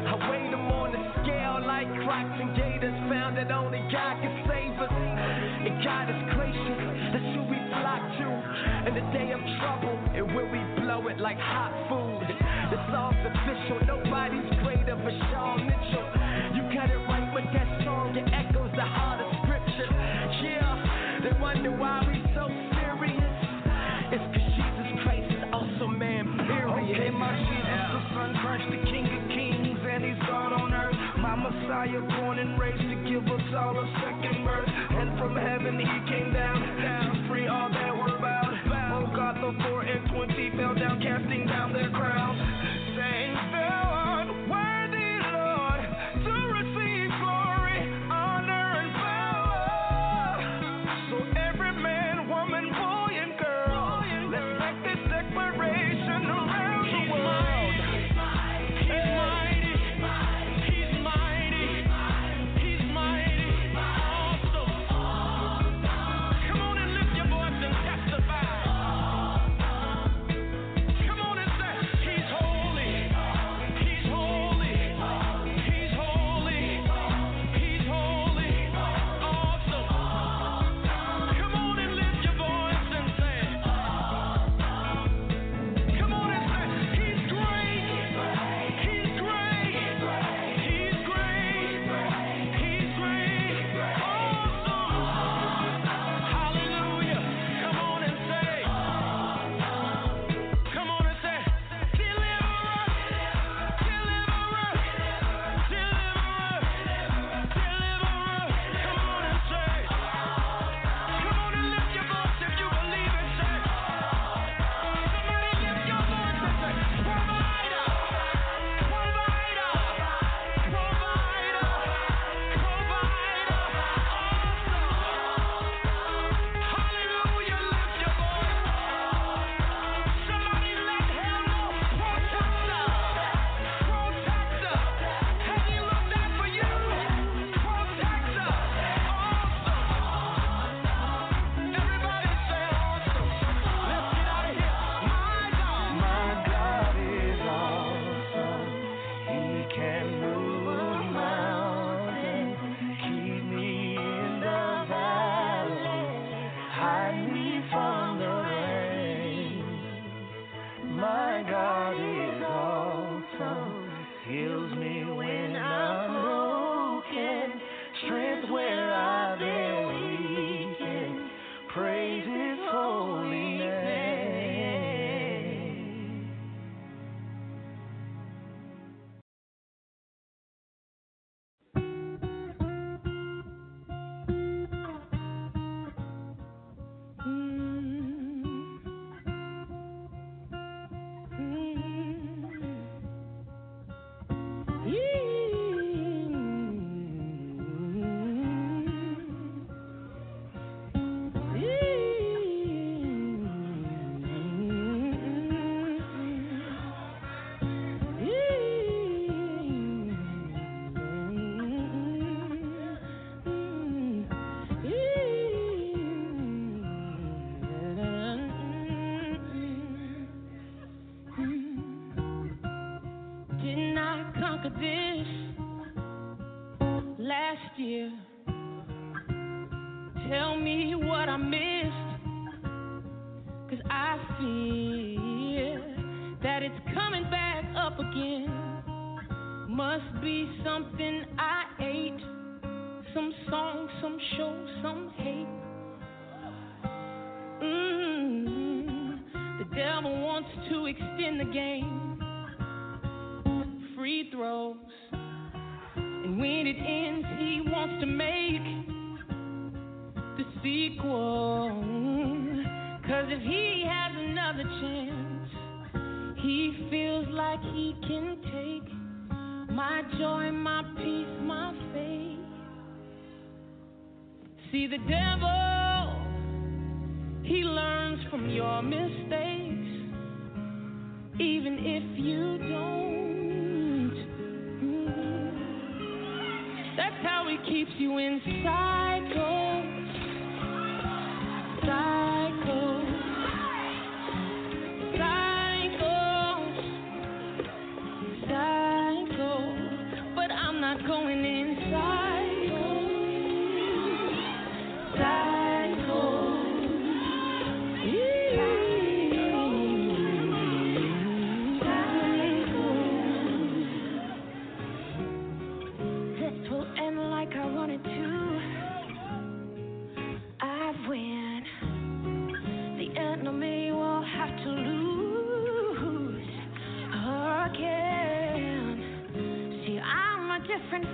Different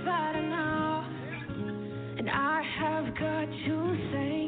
now. And I have got to thank.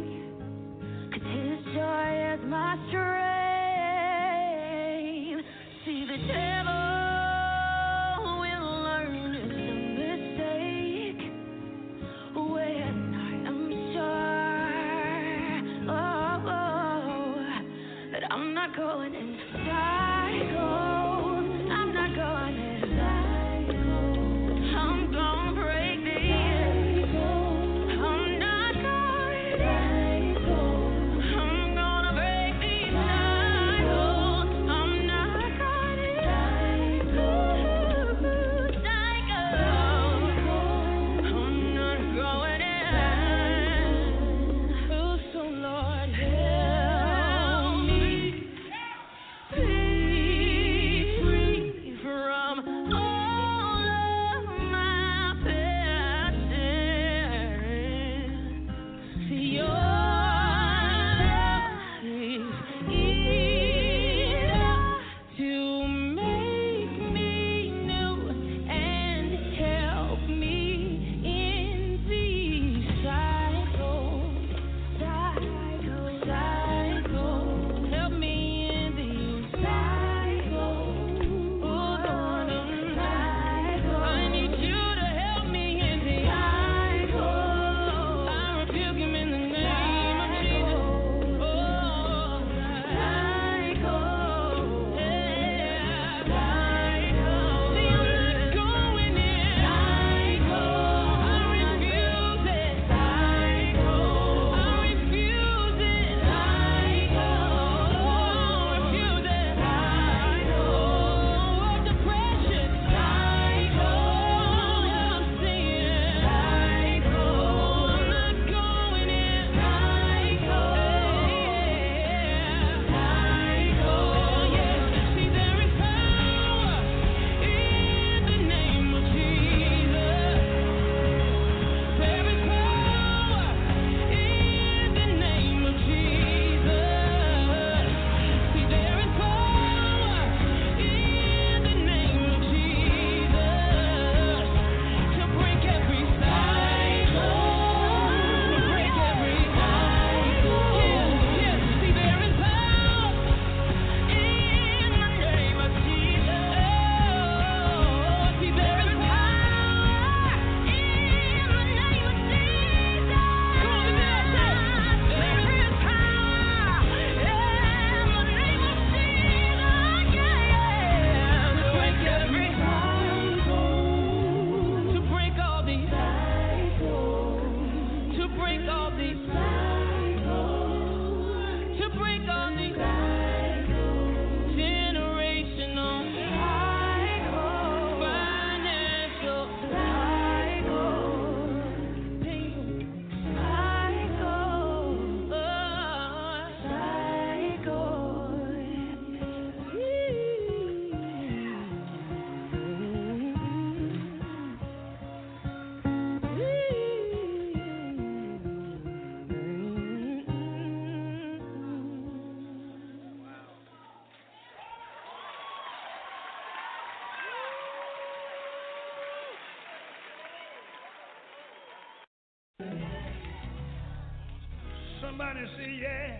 Somebody say, yeah.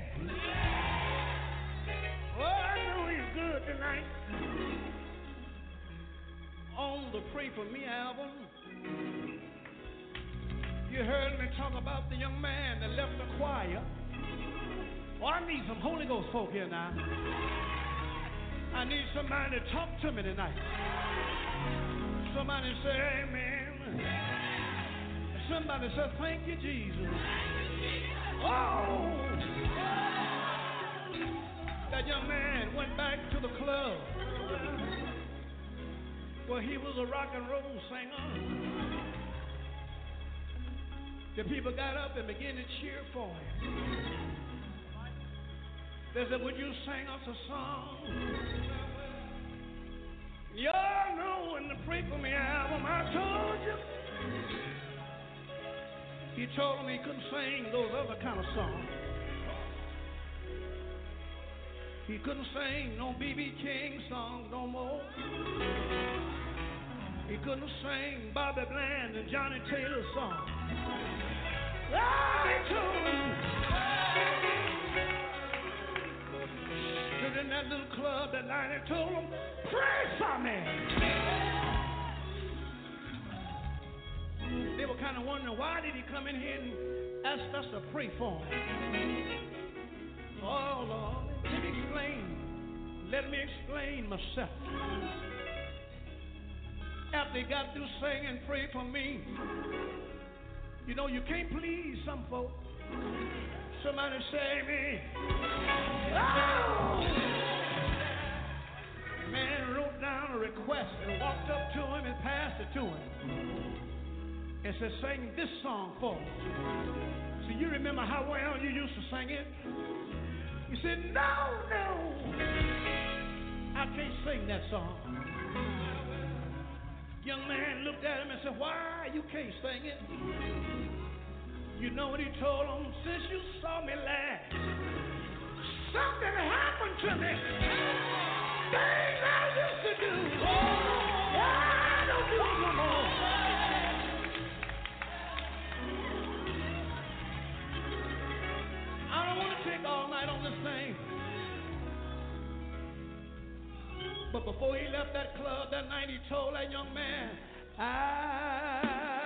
Oh, I know he's good tonight. On the Pray For Me album, you heard me talk about the young man that left the choir. Oh, I need some Holy Ghost folk here now. I need somebody to talk to me tonight. Somebody say amen. Somebody say thank you, Jesus. That young man went back to the club where he was a rock and roll singer. The people got up and began to cheer for him. They said, Would you sing us a song? Y'all know in the Pray For Me album, I told you. He told him he couldn't sing those other kind of songs. He couldn't sing no B.B. King songs no more. He couldn't sing Bobby Bland and Johnnie Taylor songs. I told him. Stood in that little club that night and told him, pray for me. They were kind of wondering why did he come in here and ask us to pray for him. Oh Lord, let me explain. Let me explain myself. After he got through singing, pray for me. You know, you can't please some folk. Somebody say me. Oh! Man wrote down a request and walked up to him and passed it to him. And said, sing this song for me. So you remember how well you used to sing it? He said, no, no. I can't sing that song. Young man looked at him and said, Why you can't sing it? You know what he told him? Since you saw me last, something happened to me. Things I used to do. I don't want to take all night on this thing. But before he left that club that night, he told that young man, I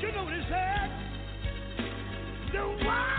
you he said? The water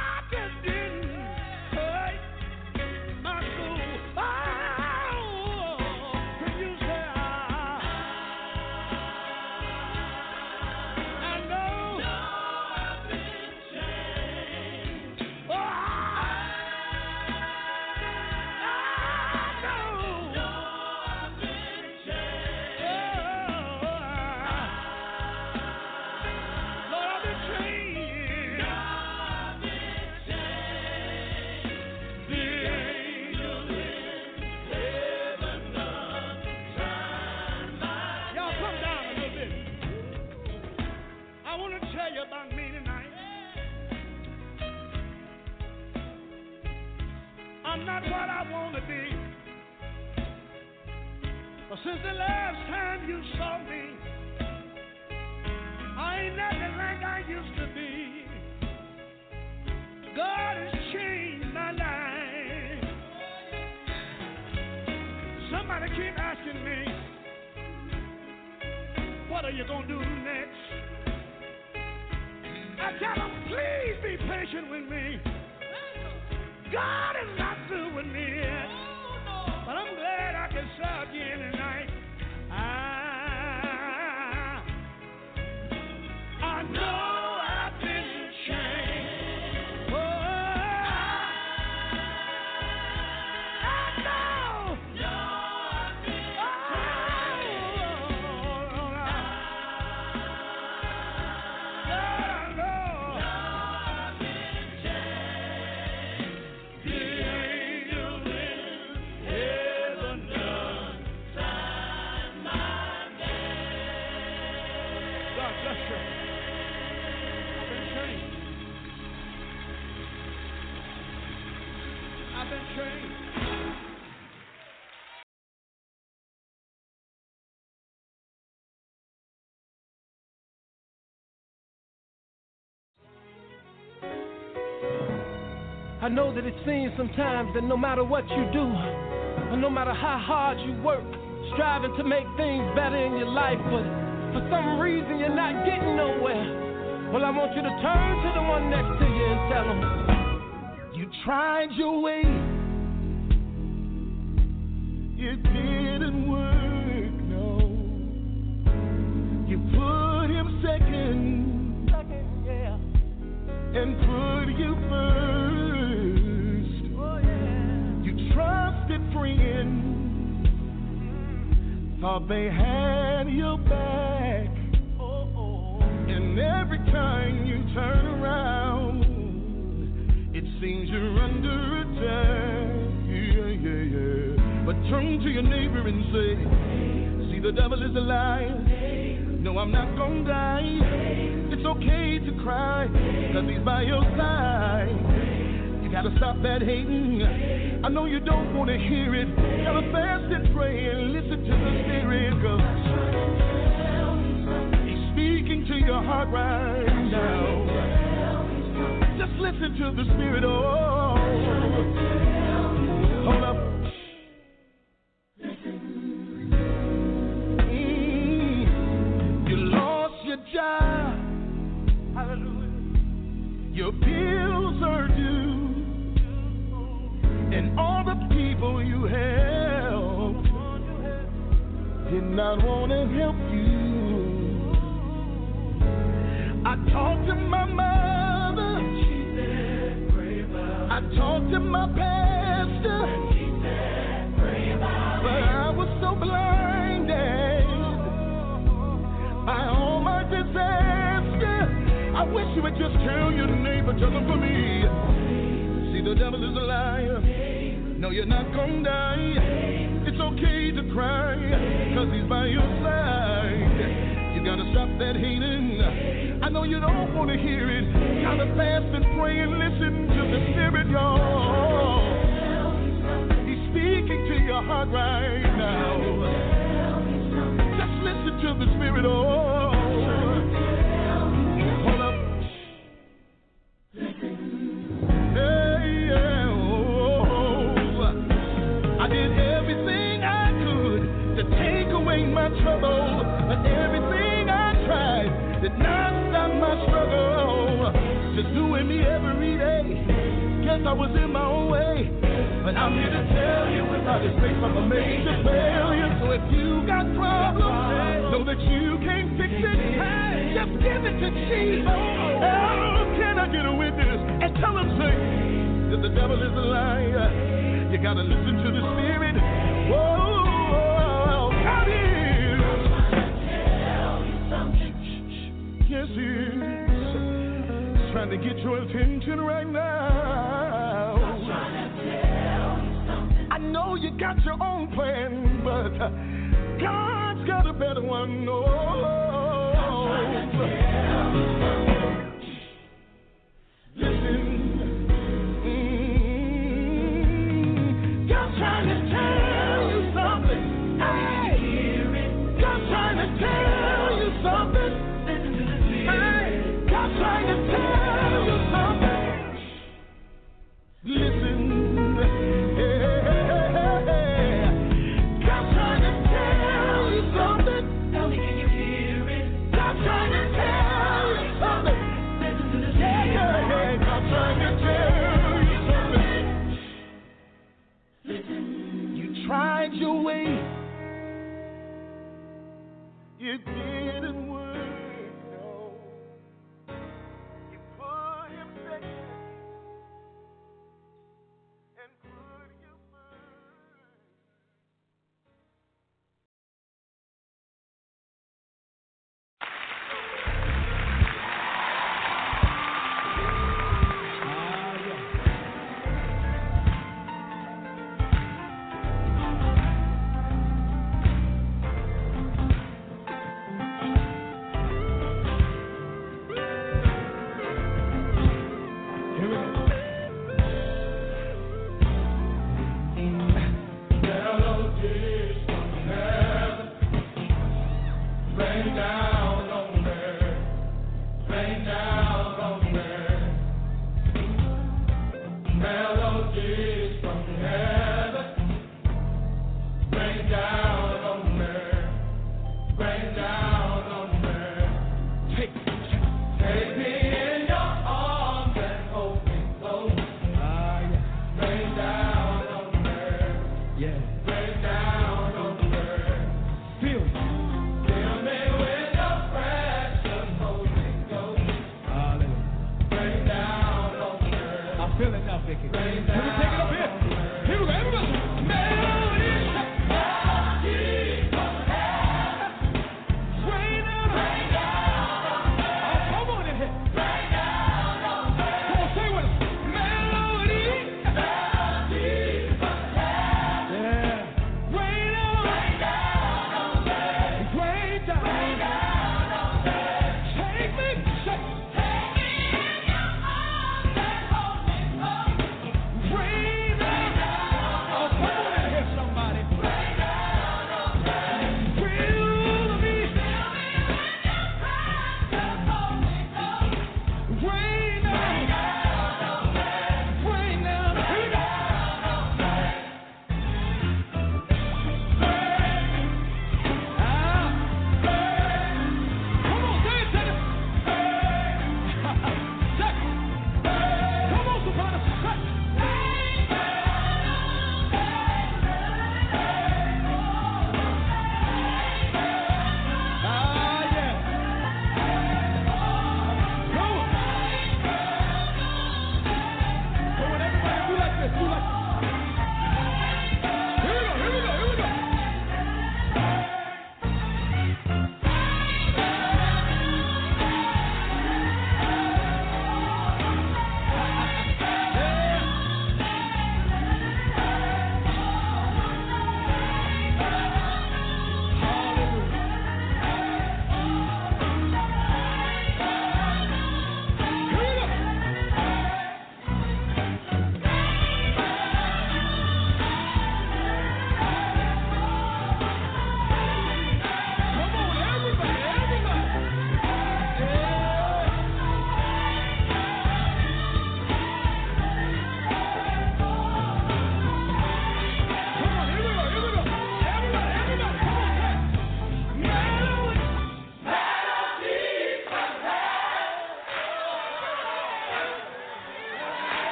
I know that it seems sometimes that no matter what you do, and no matter how hard you work, striving to make things better in your life, but for some reason you're not getting nowhere. Well, I want you to turn to the one next to you and tell them, You tried your way. It didn't work, no. You put him second, and put you first. Thought they had your back. And every time you turn around, it seems you're under attack. Yeah, yeah, yeah. But turn to your neighbor and say, See, the devil is a liar. No, I'm not gonna die. It's okay to cry, cause he's by your side. You gotta stop that hating. I know you don't wanna hear it. Gotta fast and pray and listen to the Spirit. Cause he's speaking to your heart right now. Just listen to the Spirit. Oh, not want to help you. I talked to my mother. I talked to my pastor. But I was so blinded by all my disaster. I wish you would just tell your neighbor, tell them for me. See, the devil is a liar. No, you're not gonna die. Okay to cry, cause he's by your side. You gotta stop that hating. I know you don't wanna hear it. Gotta fast and pray and listen to the Spirit, y'all. He's speaking to your heart right now. Just listen to the Spirit, oh. I was in my own way. But I'm here to tell you without his grace I'm a major failure. So if you got problems, know that you can't fix it. Just give it to Jesus. Oh, can I get a witness? And tell him, say, that the devil is a liar. You gotta listen to the Spirit. Whoa, God is. Yes, he is. He's trying to get your attention right now. Know you got your own plan, but uh, God's got a better one. Oh,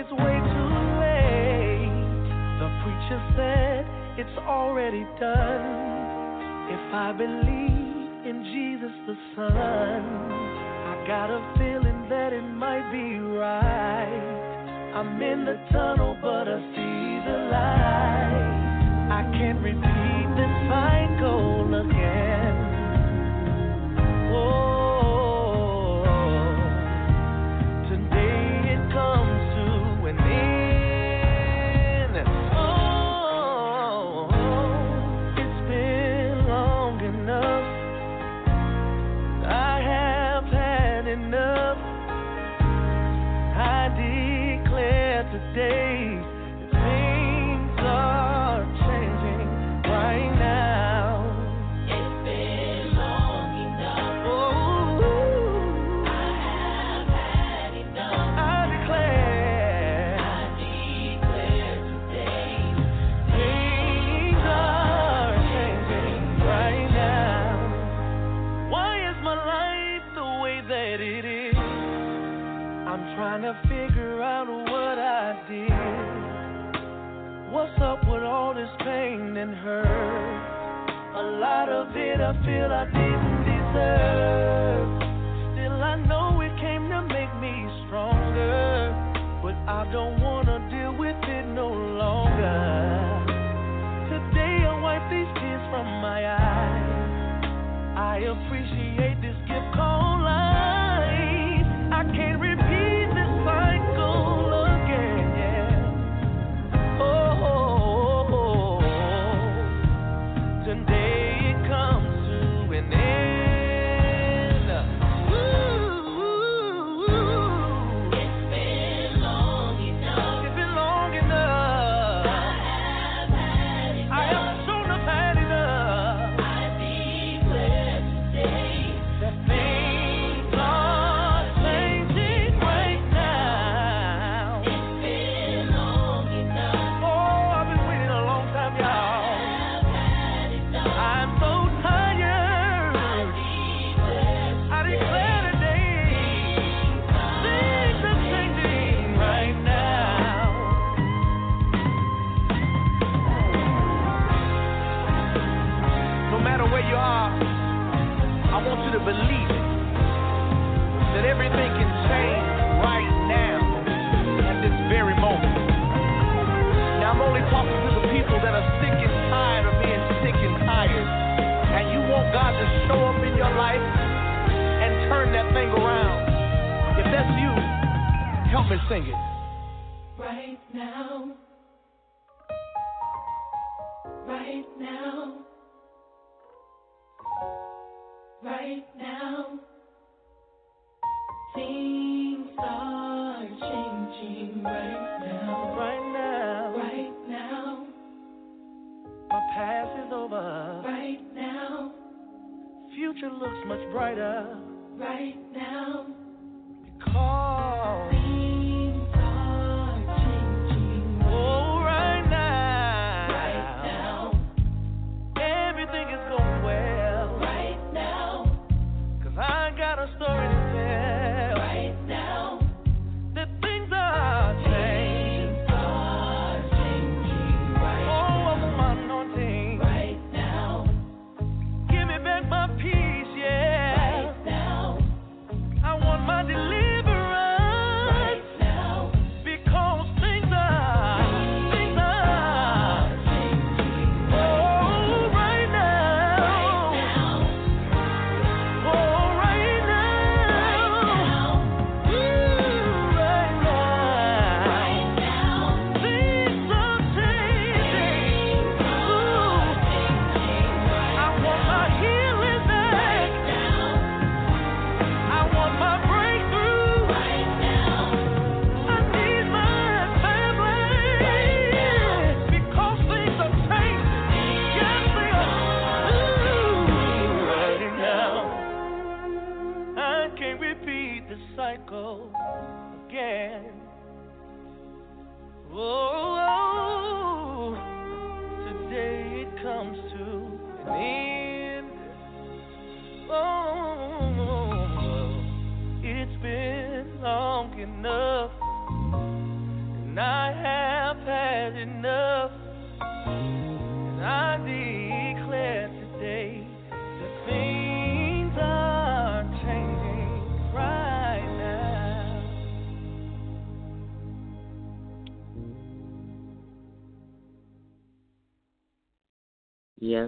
it's way too late. The preacher said it's already done. If I believe in Jesus the Son, I got a feeling that it might be right. I'm in the tunnel, but I see the light. I can't remember.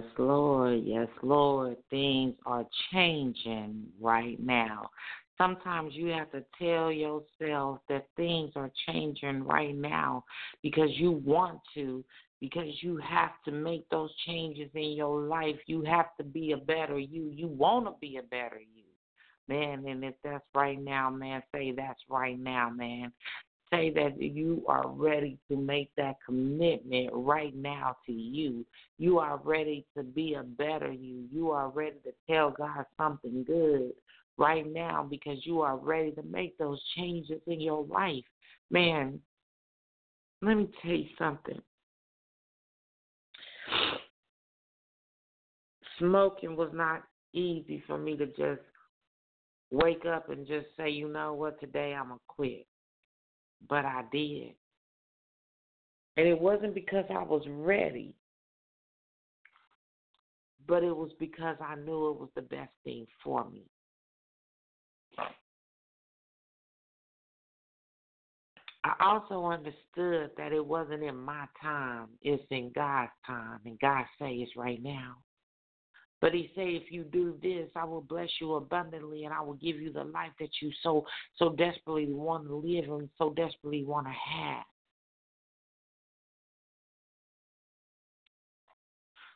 Yes, Lord. Yes, Lord. Things are changing right now. Sometimes you have to tell yourself that things are changing right now because you want to, because you have to make those changes in your life. You have to be a better you. You want to be a better you. Man, and if that's right now, man, say that's right now, man say that you are ready to make that commitment right now to you. You are ready to be a better you. You are ready to tell God something good right now because you are ready to make those changes in your life. Man, let me tell you something. Smoking was not easy for me to just wake up and just say, you know what, today I'm going to quit but I did. And it wasn't because I was ready, but it was because I knew it was the best thing for me. I also understood that it wasn't in my time, it's in God's time, and God says right now. But he said, if you do this, I will bless you abundantly, and I will give you the life that you so so desperately want to live and so desperately want to have.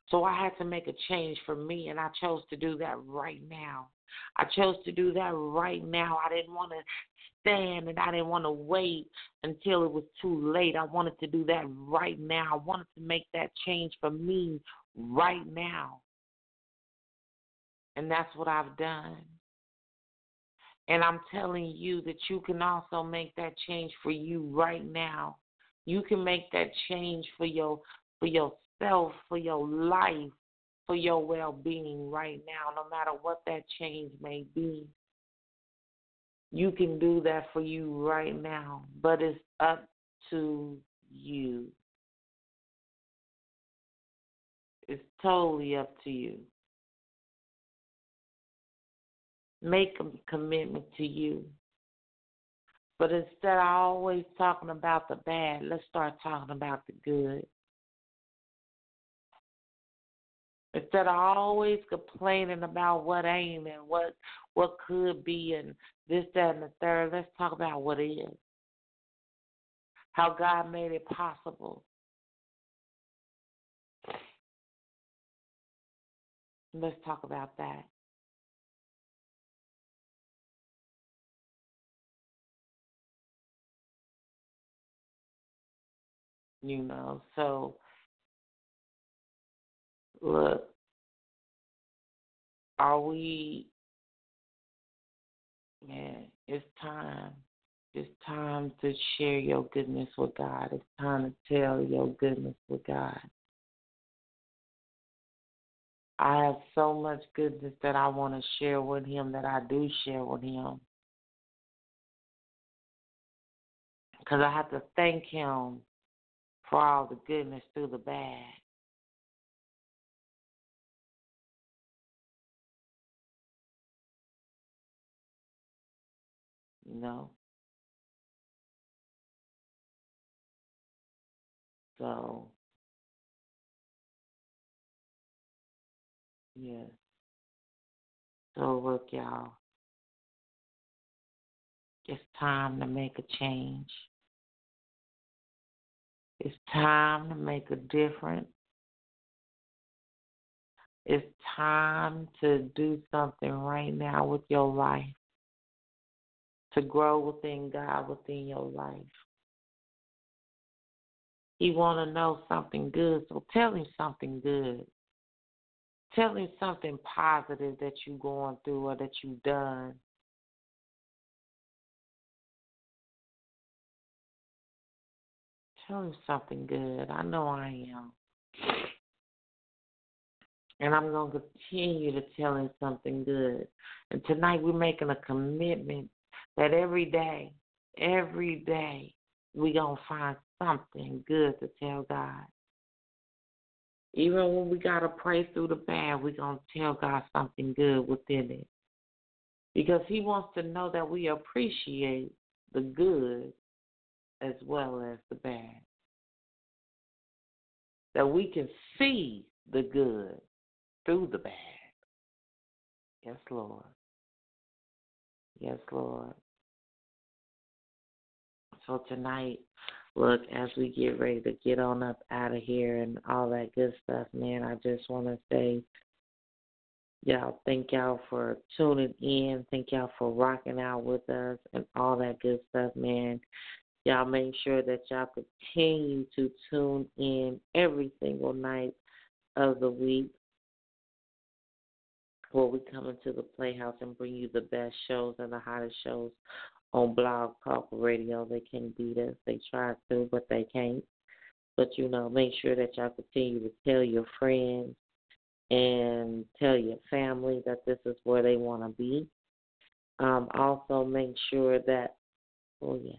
So I had to make a change for me, and I chose to do that right now. I chose to do that right now. I didn't want to stand and I didn't want to wait until it was too late. I wanted to do that right now. I wanted to make that change for me right now. And that's what I've done. And I'm telling you that you can also make that change for you right now. You can make that change for your for yourself, for your life, for your well-being right now, no matter what that change may be. You can do that for you right now, but it's up to you. It's totally up to you. Make a commitment to you. But instead of always talking about the bad, let's start talking about the good. Instead of always complaining about what ain't and what what could be and this, that, and the third, let's talk about what is. How God made it possible. Let's talk about that. You know. So, look, are we, man, it's time. It's time to share your goodness with God. It's time to tell your goodness with God. I have so much goodness that I want to share with Him that I do share with Him. Because I have to thank Him for all the goodness through the bad. You know? So, yeah. So, look, y'all. It's time to make a change. It's time to make a difference. It's time to do something right now with your life, to grow within God within your life. He want to know something good, so tell him something good. Tell him something positive that you're going through or that you've done. Tell him something good. I know I am. And I'm going to continue to tell him something good. And tonight we're making a commitment that every day, every day, we're going to find something good to tell God. Even when we got to pray through the bad, we're going to tell God something good within it. Because He wants to know that we appreciate the good as well as the bad. That we can see the good through the bad. Yes, Lord. Yes, Lord. So tonight, look, as we get ready to get on up out of here and all that good stuff, man, I just want to say, y'all, thank y'all for tuning in. Thank y'all for rocking out with us and all that good stuff, man. Y'all make sure that y'all continue to tune in every single night of the week where we come into the Playhouse and bring you the best shows and the hottest shows on Blog Talk Radio. They can't beat us. They try to, but they can't. But you know, make sure that y'all continue to tell your friends and tell your family that this is where they want to be. Um, also, make sure that, oh yeah,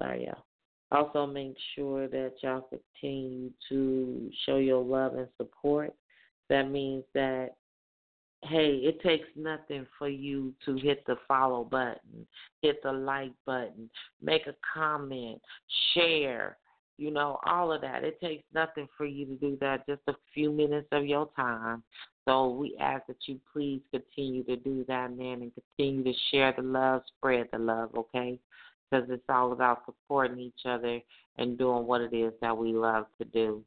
sorry y'all. Also, make sure that y'all continue to show your love and support. That means that hey, it takes nothing for you to hit the follow button, hit the like button, make a comment, share, you know, all of that. It takes nothing for you to do that, just a few minutes of your time. So we ask that you please continue to do that, man, and continue to share the love, spread the love, okay? Because it's all about supporting each other and doing what it is that we love to do.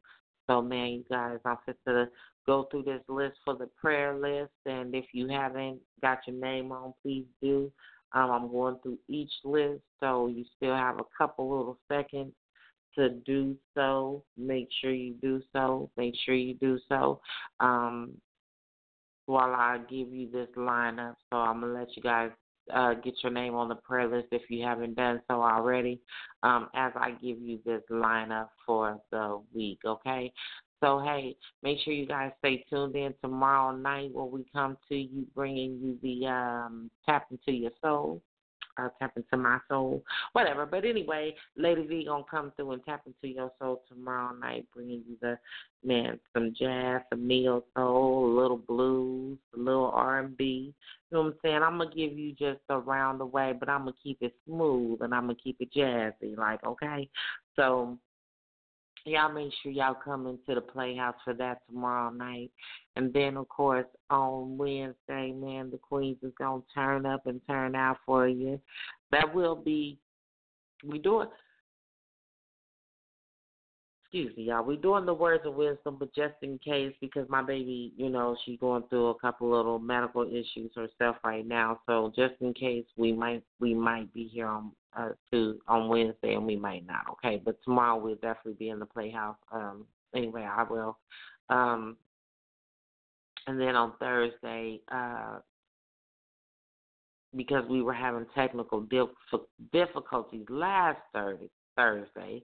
So, man, you guys, I'm just to go through this list for the prayer list. And if you haven't got your name on, please do. Um, I'm going through each list, so you still have a couple little seconds to do so. Make sure you do so. Make sure you do so. Um, while I give you this lineup, so I'm gonna let you guys uh, get your name on the prayer list if you haven't done so already. Um, as I give you this lineup for the week, okay? So, hey, make sure you guys stay tuned in tomorrow night when we come to you bringing you the um, Tap into Your Soul. Uh, tap into my soul, whatever. But anyway, Lady V gonna come through and tap into your soul tomorrow night, bringing you the man some jazz, some neo soul, a little blues, a little R and B. You know what I'm saying? I'm gonna give you just around the way, but I'm gonna keep it smooth and I'm gonna keep it jazzy. Like okay, so y'all make sure y'all come into the playhouse for that tomorrow night. And then of course on Wednesday, man, the Queens is gonna turn up and turn out for you. That will be we do it excuse me, y'all. We're doing the words of wisdom, but just in case, because my baby, you know, she's going through a couple little medical issues herself right now. So just in case, we might we might be here on uh to on Wednesday, and we might not. Okay, but tomorrow we'll definitely be in the playhouse. Um, anyway, I will. Um, and then on Thursday, uh, because we were having technical difficulties last Thursday, Thursday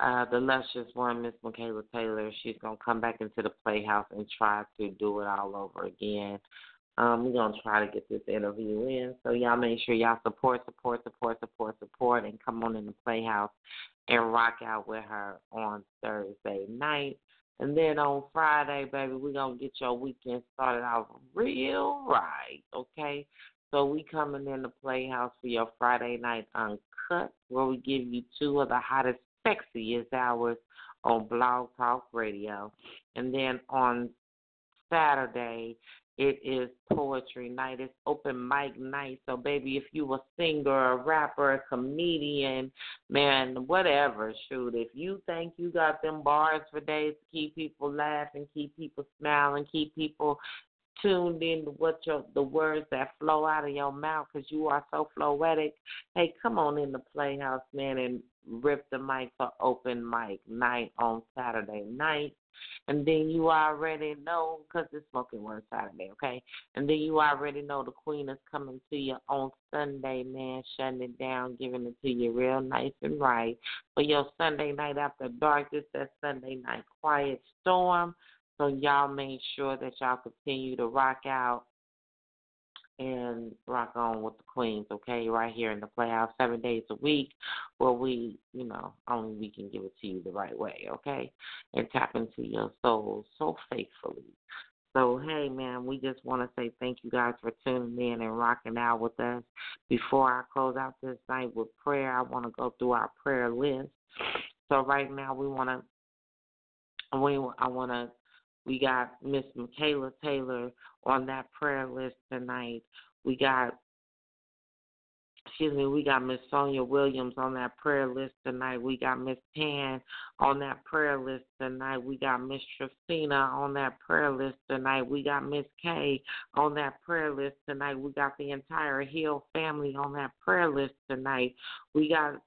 uh, the luscious one, Miss Michaela Taylor, she's gonna come back into the playhouse and try to do it all over again. Um, we're gonna try to get this interview in. So y'all make sure y'all support, support, support, support, support, and come on in the playhouse and rock out with her on Thursday night. And then on Friday, baby, we're gonna get your weekend started off real right, okay? So we coming in the playhouse for your Friday night uncut, where we give you two of the hottest sexiest hours on Blog Talk Radio. And then on Saturday, it is poetry night. It's open mic night. So, baby, if you a singer, a rapper, a comedian, man, whatever, shoot. If you think you got them bars for days to keep people laughing, keep people smiling, keep people tuned in to what your the words that flow out of your mouth because you are so floetic. Hey, come on in the playhouse, man, and rip the mic for open mic night on Saturday night. And then you already know, because it's smoking one Saturday, okay? And then you already know the queen is coming to you on Sunday, man, shutting it down, giving it to you real nice and right. For your Sunday night after dark, this that Sunday night quiet storm. So y'all make sure that y'all continue to rock out and rock on with the queens, okay? Right here in the playhouse, seven days a week, where we, you know, only we can give it to you the right way, okay? And tap into your soul so faithfully. So, hey, man, we just want to say thank you guys for tuning in and rocking out with us. Before I close out this night with prayer, I want to go through our prayer list. So, right now, we want to, we, I want to We got Miss Michaela Taylor on that prayer list tonight. We got excuse me, we got Miss Sonia Williams on that prayer list tonight. We got Miss Tan on that prayer list tonight. We got Miss Tristina on that prayer list tonight. We got Miss Kay on that prayer list tonight. We got the entire Hill family on that prayer list tonight. We got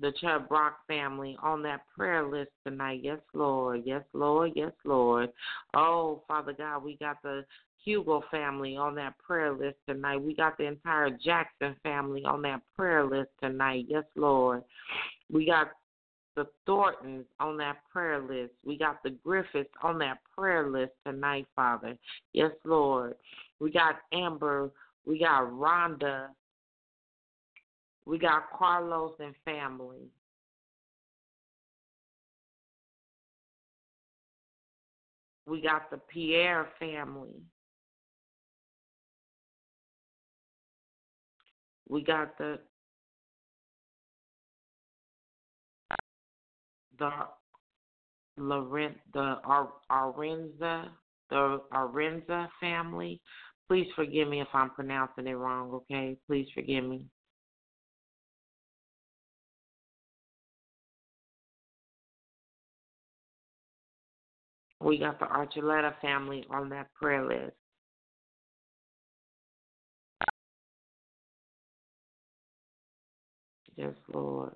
the Chubb Brock family on that prayer list tonight. Yes, Lord. Yes, Lord. Yes, Lord. Oh, Father God, we got the Hugo family on that prayer list tonight. We got the entire Jackson family on that prayer list tonight. Yes, Lord. We got the Thorntons on that prayer list. We got the Griffiths on that prayer list tonight, Father. Yes, Lord. We got Amber. We got Rhonda. We got Carlos and family. We got the Pierre family. We got the the Loren the Ar- Arenza the Arenza family. Please forgive me if I'm pronouncing it wrong, okay? Please forgive me. We got the Archuleta family on that prayer list. Yes, Lord.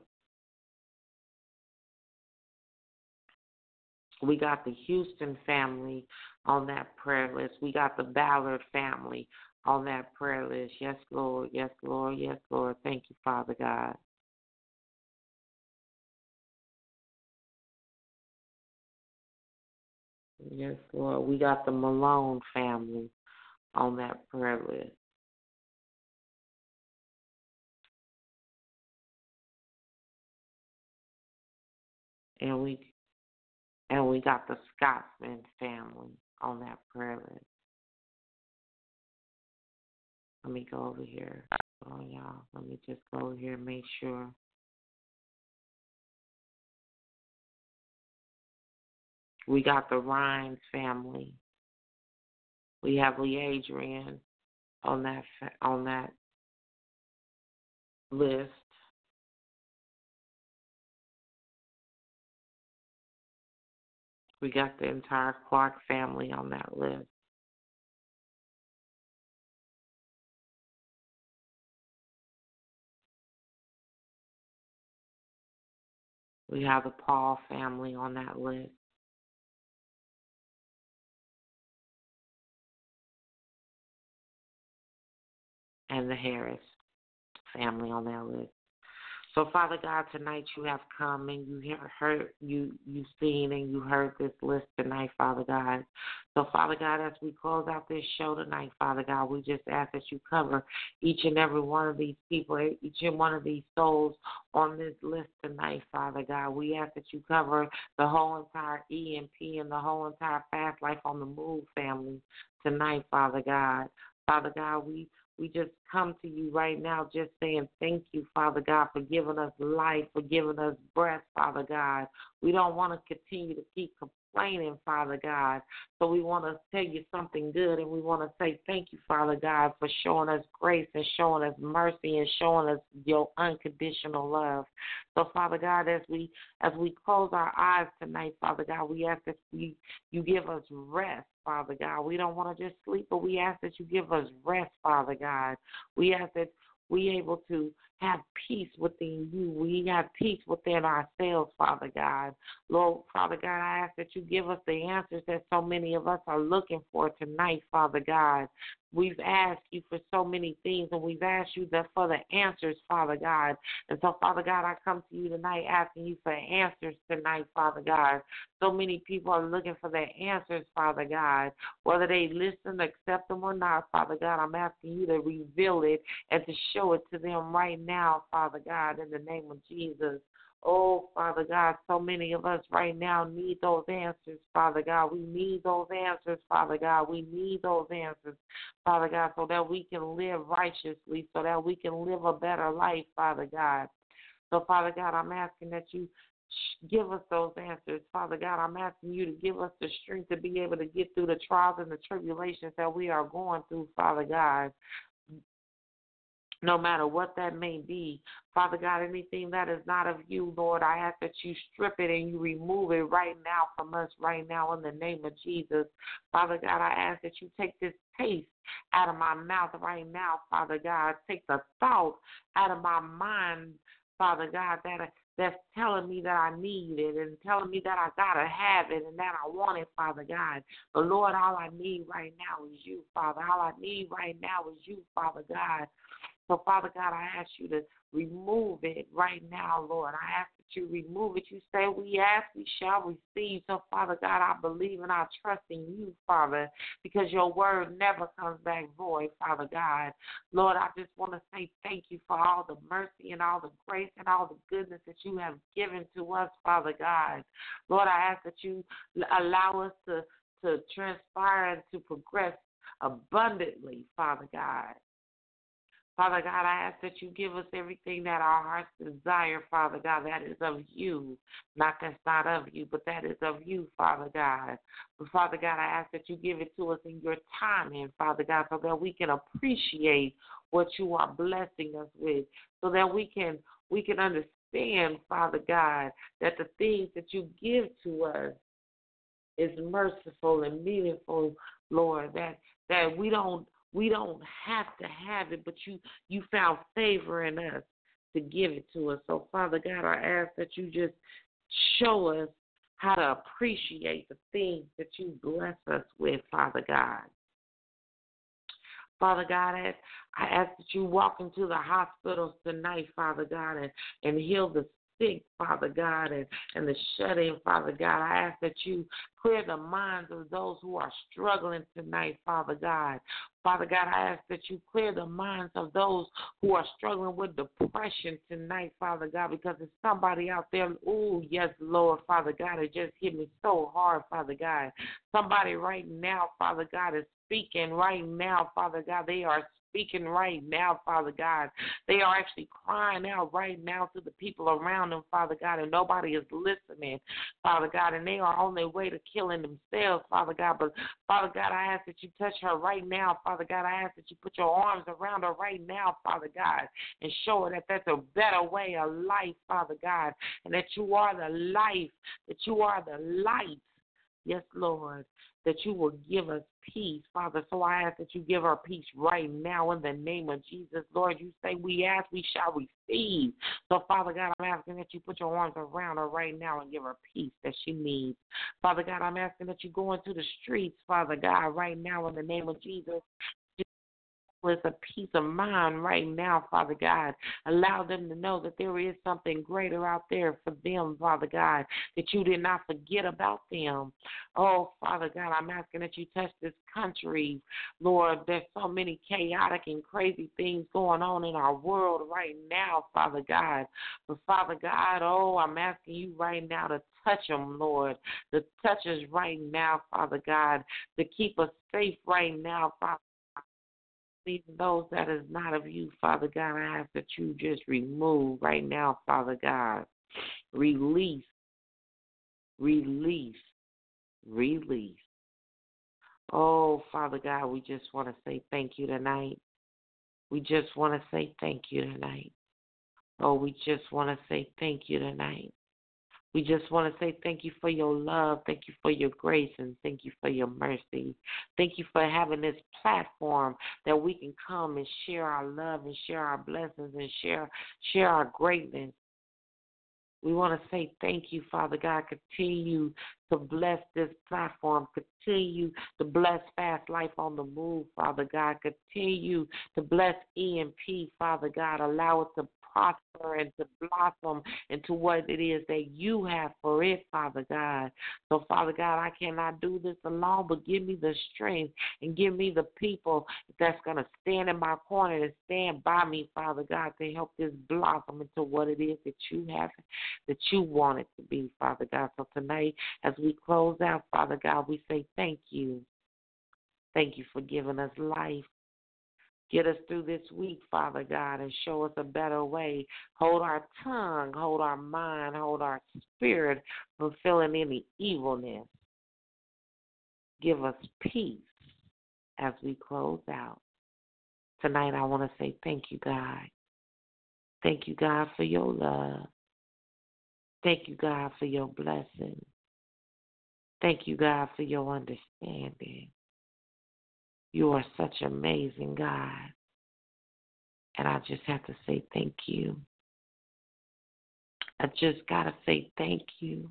We got the Houston family on that prayer list. We got the Ballard family on that prayer list. Yes, Lord. Yes, Lord. Yes, Lord. Thank you, Father God. Yes, Lord. We got the Malone family on that prayer list. And we and we got the Scotsman family on that prayer list. Let me go over here. Oh y'all, let me just go over here and make sure. We got the Rhines family. We have Lee Adrian on that on that list. We got the entire Clark family on that list. We have the Paul family on that list. And the Harris family on that list. So, Father God, tonight you have come and you hear- heard, you you seen and you heard this list tonight, Father God. So, Father God, as we close out this show tonight, Father God, we just ask that you cover each and every one of these people, each and one of these souls on this list tonight, Father God. We ask that you cover the whole entire EMP and the whole entire Fast Life on the Move family tonight, Father God. Father God, we we just come to you right now just saying thank you, Father God, for giving us life, for giving us breath, Father God. We don't want to continue to keep complaining, Father God. So we want to tell you something good and we want to say thank you, Father God, for showing us grace and showing us mercy and showing us your unconditional love. So Father God, as we as we close our eyes tonight, Father God, we ask that you you give us rest. Father God. We don't want to just sleep, but we ask that you give us rest, Father God. We ask that we able to have peace within you. We have peace within ourselves, Father God. Lord, Father God, I ask that you give us the answers that so many of us are looking for tonight, Father God. We've asked you for so many things, and we've asked you for the answers, Father God. And so, Father God, I come to you tonight asking you for answers tonight, Father God. So many people are looking for their answers, Father God. Whether they listen, accept them or not, Father God, I'm asking you to reveal it and to show it to them right now, Father God, in the name of Jesus. Oh, Father God, so many of us right now need those answers, Father God. We need those answers, Father God. We need those answers, Father God, so that we can live righteously, so that we can live a better life, Father God. So, Father God, I'm asking that you give us those answers. Father God, I'm asking you to give us the strength to be able to get through the trials and the tribulations that we are going through, Father God no matter what that may be. Father God, anything that is not of you, Lord, I ask that you strip it and you remove it right now from us, right now, in the name of Jesus. Father God, I ask that you take this taste out of my mouth right now, Father God. Take the thought out of my mind, Father God, that that's telling me that I need it and telling me that I gotta have it and that I want it, Father God. But Lord, all I need right now is you, Father. All I need right now is you, Father God. So, Father God, I ask you to remove it right now, Lord. I ask that you remove it. You say we ask, we shall receive. So, Father God, I believe and I trust in you, Father, because your word never comes back void, Father God. Lord, I just want to say thank you for all the mercy and all the grace and all the goodness that you have given to us, Father God. Lord, I ask that you allow us to, to transpire and to progress abundantly, Father God. Father God, I ask that you give us everything that our hearts desire, Father God, that is of you. Not that's not of you, but that is of you, Father God. But Father God, I ask that you give it to us in your timing, Father God, so that we can appreciate what you are blessing us with, so that we can we can understand, Father God, that the things that you give to us is merciful and meaningful, Lord, that that we don't we don't have to have it, but you you found favor in us to give it to us. So Father God, I ask that you just show us how to appreciate the things that you bless us with, Father God. Father God, I ask, that you walk into the hospitals tonight, Father God, and, and heal the sick, Father God, and, and the shut in, Father God. I ask that you clear the minds of those who are struggling tonight, Father God. Father God, I ask that you clear the minds of those who are struggling with depression tonight, Father God, because there's somebody out there, oh, yes, Lord, Father God, it just hit me so hard, Father God. Somebody right now, Father God, is speaking right now, Father God. They are speaking right now, Father God. They are actually crying out right now to the people around them, Father God, and nobody is listening, Father God, and they are on their way to killing themselves, Father God. But Father God, I ask that you touch her right now, Father God. I ask that you put your arms around her right now, Father God, and show her that that's a better way of life, Father God, and that you are the life, that you are the light. Yes, Lord that you will give us peace, Father. So I ask that you give her peace right now in the name of Jesus. Lord, you say we ask, we shall receive. So, Father God, I'm asking that you put your arms around her right now and give her peace that she needs. Father God, I'm asking that you go into the streets, Father God, right now in the name of Jesus with a peace of mind right now, Father God. Allow them to know that there is something greater out there for them, Father God, that you did not forget about them. Oh, Father God, I'm asking that you touch this country, Lord. There's so many chaotic and crazy things going on in our world right now, Father God. But, Father God, oh, I'm asking you right now to touch them, Lord. To touch us right now, Father God. To keep us safe right now, Father even those that is not of you, Father God, I ask that you just remove right now, Father God. Release, release, release. Oh, Father God, we just want to say thank you tonight. We just want to say thank you tonight. Oh, we just want to say thank you tonight. We just want to say thank you for your love. Thank you for your grace and thank you for your mercy. Thank you for having this platform that we can come and share our love and share our blessings and share share our greatness. We want to say thank you, Father God. Continue to bless this platform. Continue to bless Fast Life on the Move, Father God. Continue to bless EMP, Father God. Allow it to prosper and to blossom into what it is that you have for it, Father God. So, Father God, I cannot do this alone, but give me the strength and give me the people that's going to stand in my corner and stand by me, Father God, to help this blossom into what it is that you have, that you want it to be, Father God. So, tonight, as we close out, Father God, we say thank you. Thank you for giving us life. Get us through this week, Father God, and show us a better way. Hold our tongue, hold our mind, hold our spirit from feeling any evilness. Give us peace as we close out. Tonight, I want to say thank you, God. Thank you, God, for your love. Thank you, God, for your blessing. Thank you, God, for your understanding. You are such an amazing God. And I just have to say thank you. I just got to say thank you.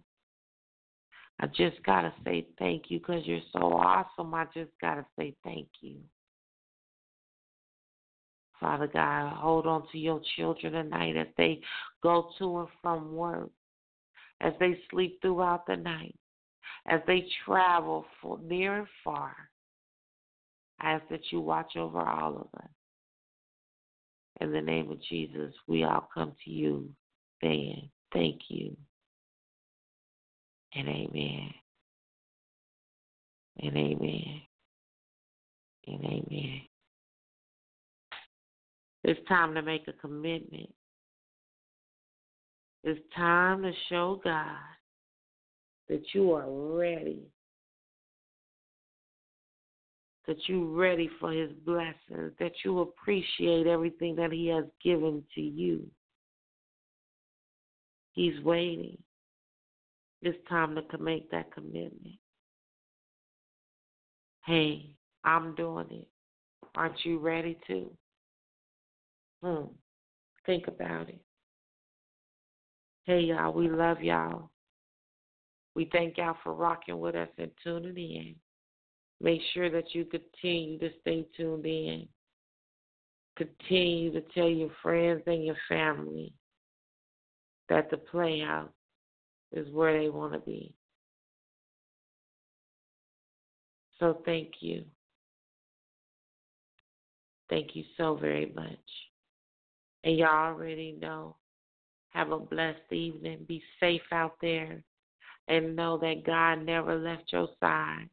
I just got to say thank you because you're so awesome. I just got to say thank you. Father God, hold on to your children tonight as they go to and from work, as they sleep throughout the night, as they travel for near and far. I ask that you watch over all of us. In the name of Jesus, we all come to you saying thank you and amen and amen and amen. It's time to make a commitment. It's time to show God that you are ready. That you're ready for his blessings, that you appreciate everything that he has given to you. He's waiting. It's time to make that commitment. Hey, I'm doing it. Aren't you ready to? Hmm. Think about it. Hey, y'all, we love y'all. We thank y'all for rocking with us and tuning in. Make sure that you continue to stay tuned in. Continue to tell your friends and your family that the playhouse is where they want to be. So thank you. Thank you so very much. And y'all already know. Have a blessed evening. Be safe out there. And know that God never left your side.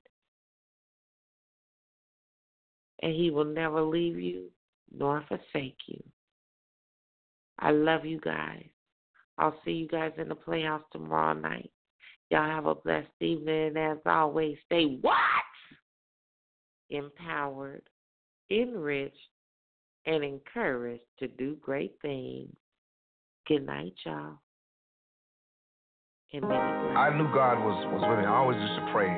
And He will never leave you nor forsake you. I love you guys. I'll see you guys in the playhouse tomorrow night. Y'all have a blessed evening. And as always, stay what? Empowered, enriched, and encouraged to do great things. Good night, y'all. And many blessings. I knew God was, was with me. I always used to pray.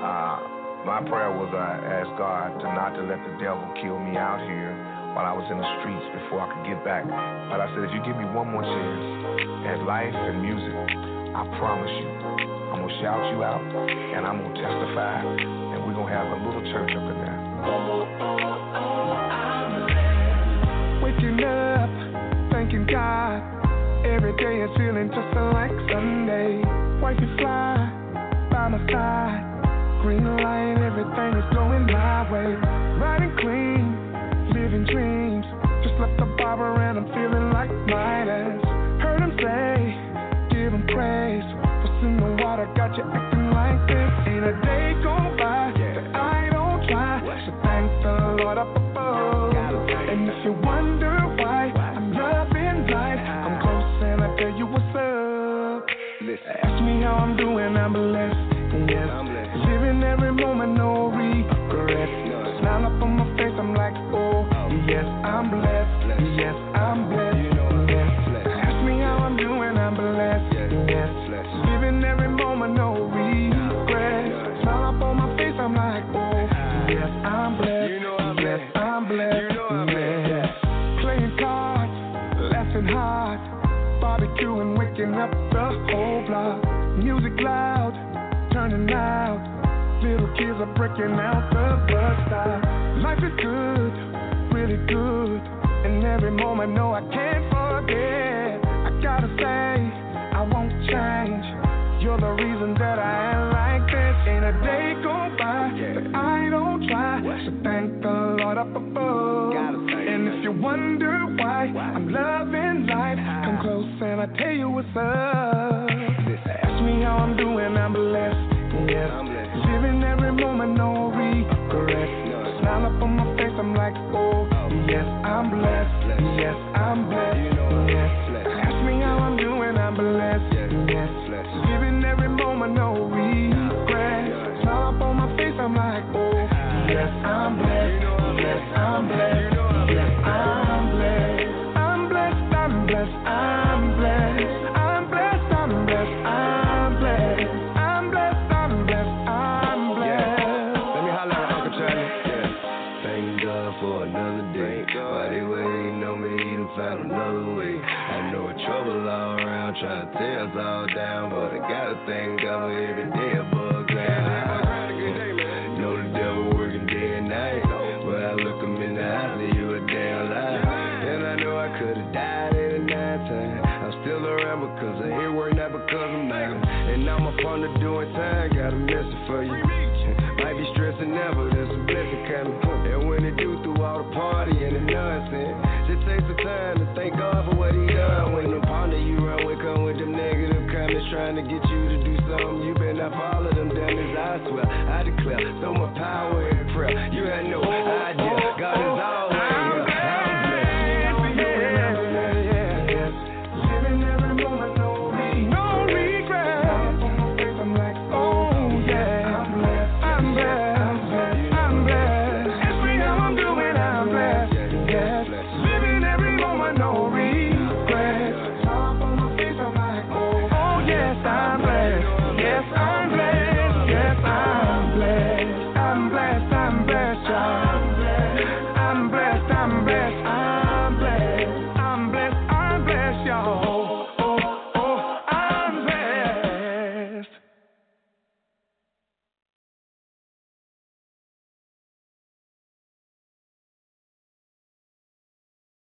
Uh, my prayer was I asked God to not to let the devil kill me out here while I was in the streets before I could get back. But I said, if you give me one more chance at life and music, I promise you, I'm gonna shout you out and I'm gonna testify, and we're gonna have a little church up in there. Waking up, thanking God. Every day is feeling just like Sunday. Wifey fly by my side. Green light, everything is going my way. Riding clean, living dreams. Just left the barber and I'm feeling like Midas. Heard him say, give him praise. What's in the water got you acting like this? Ain't a day go by that I don't try. So thank the Lord up above. And if you wonder why I'm loving life, I'm close and I tell you what's up. Ask me how I'm doing, I'm blessed. Yes, I'm blessed. Yes, I'm blessed. Yes, ask me how I'm doing, I'm blessed. Yes, living every moment, no regret. Smile up on my face, I'm like, oh, yes, I'm blessed. Yes, I'm blessed. You know I'm blessed. Yes. Playing cards, laughing hard, barbecuing, waking up the whole block. Music loud, turning out. Little kids are breaking out the bus stop. Life is good, really good. And every moment, no, I can't forget. I gotta say, I won't change. You're the reason that I am like this. Ain't a day go by that I don't try. So thank the Lord up above. And if you wonder why I'm loving life, come close and I tell you what's up. Ask me how I'm doing, I'm blessed. Yes, living every moment, no regret. Smile up on my face, I'm like, oh, yes, I'm blessed.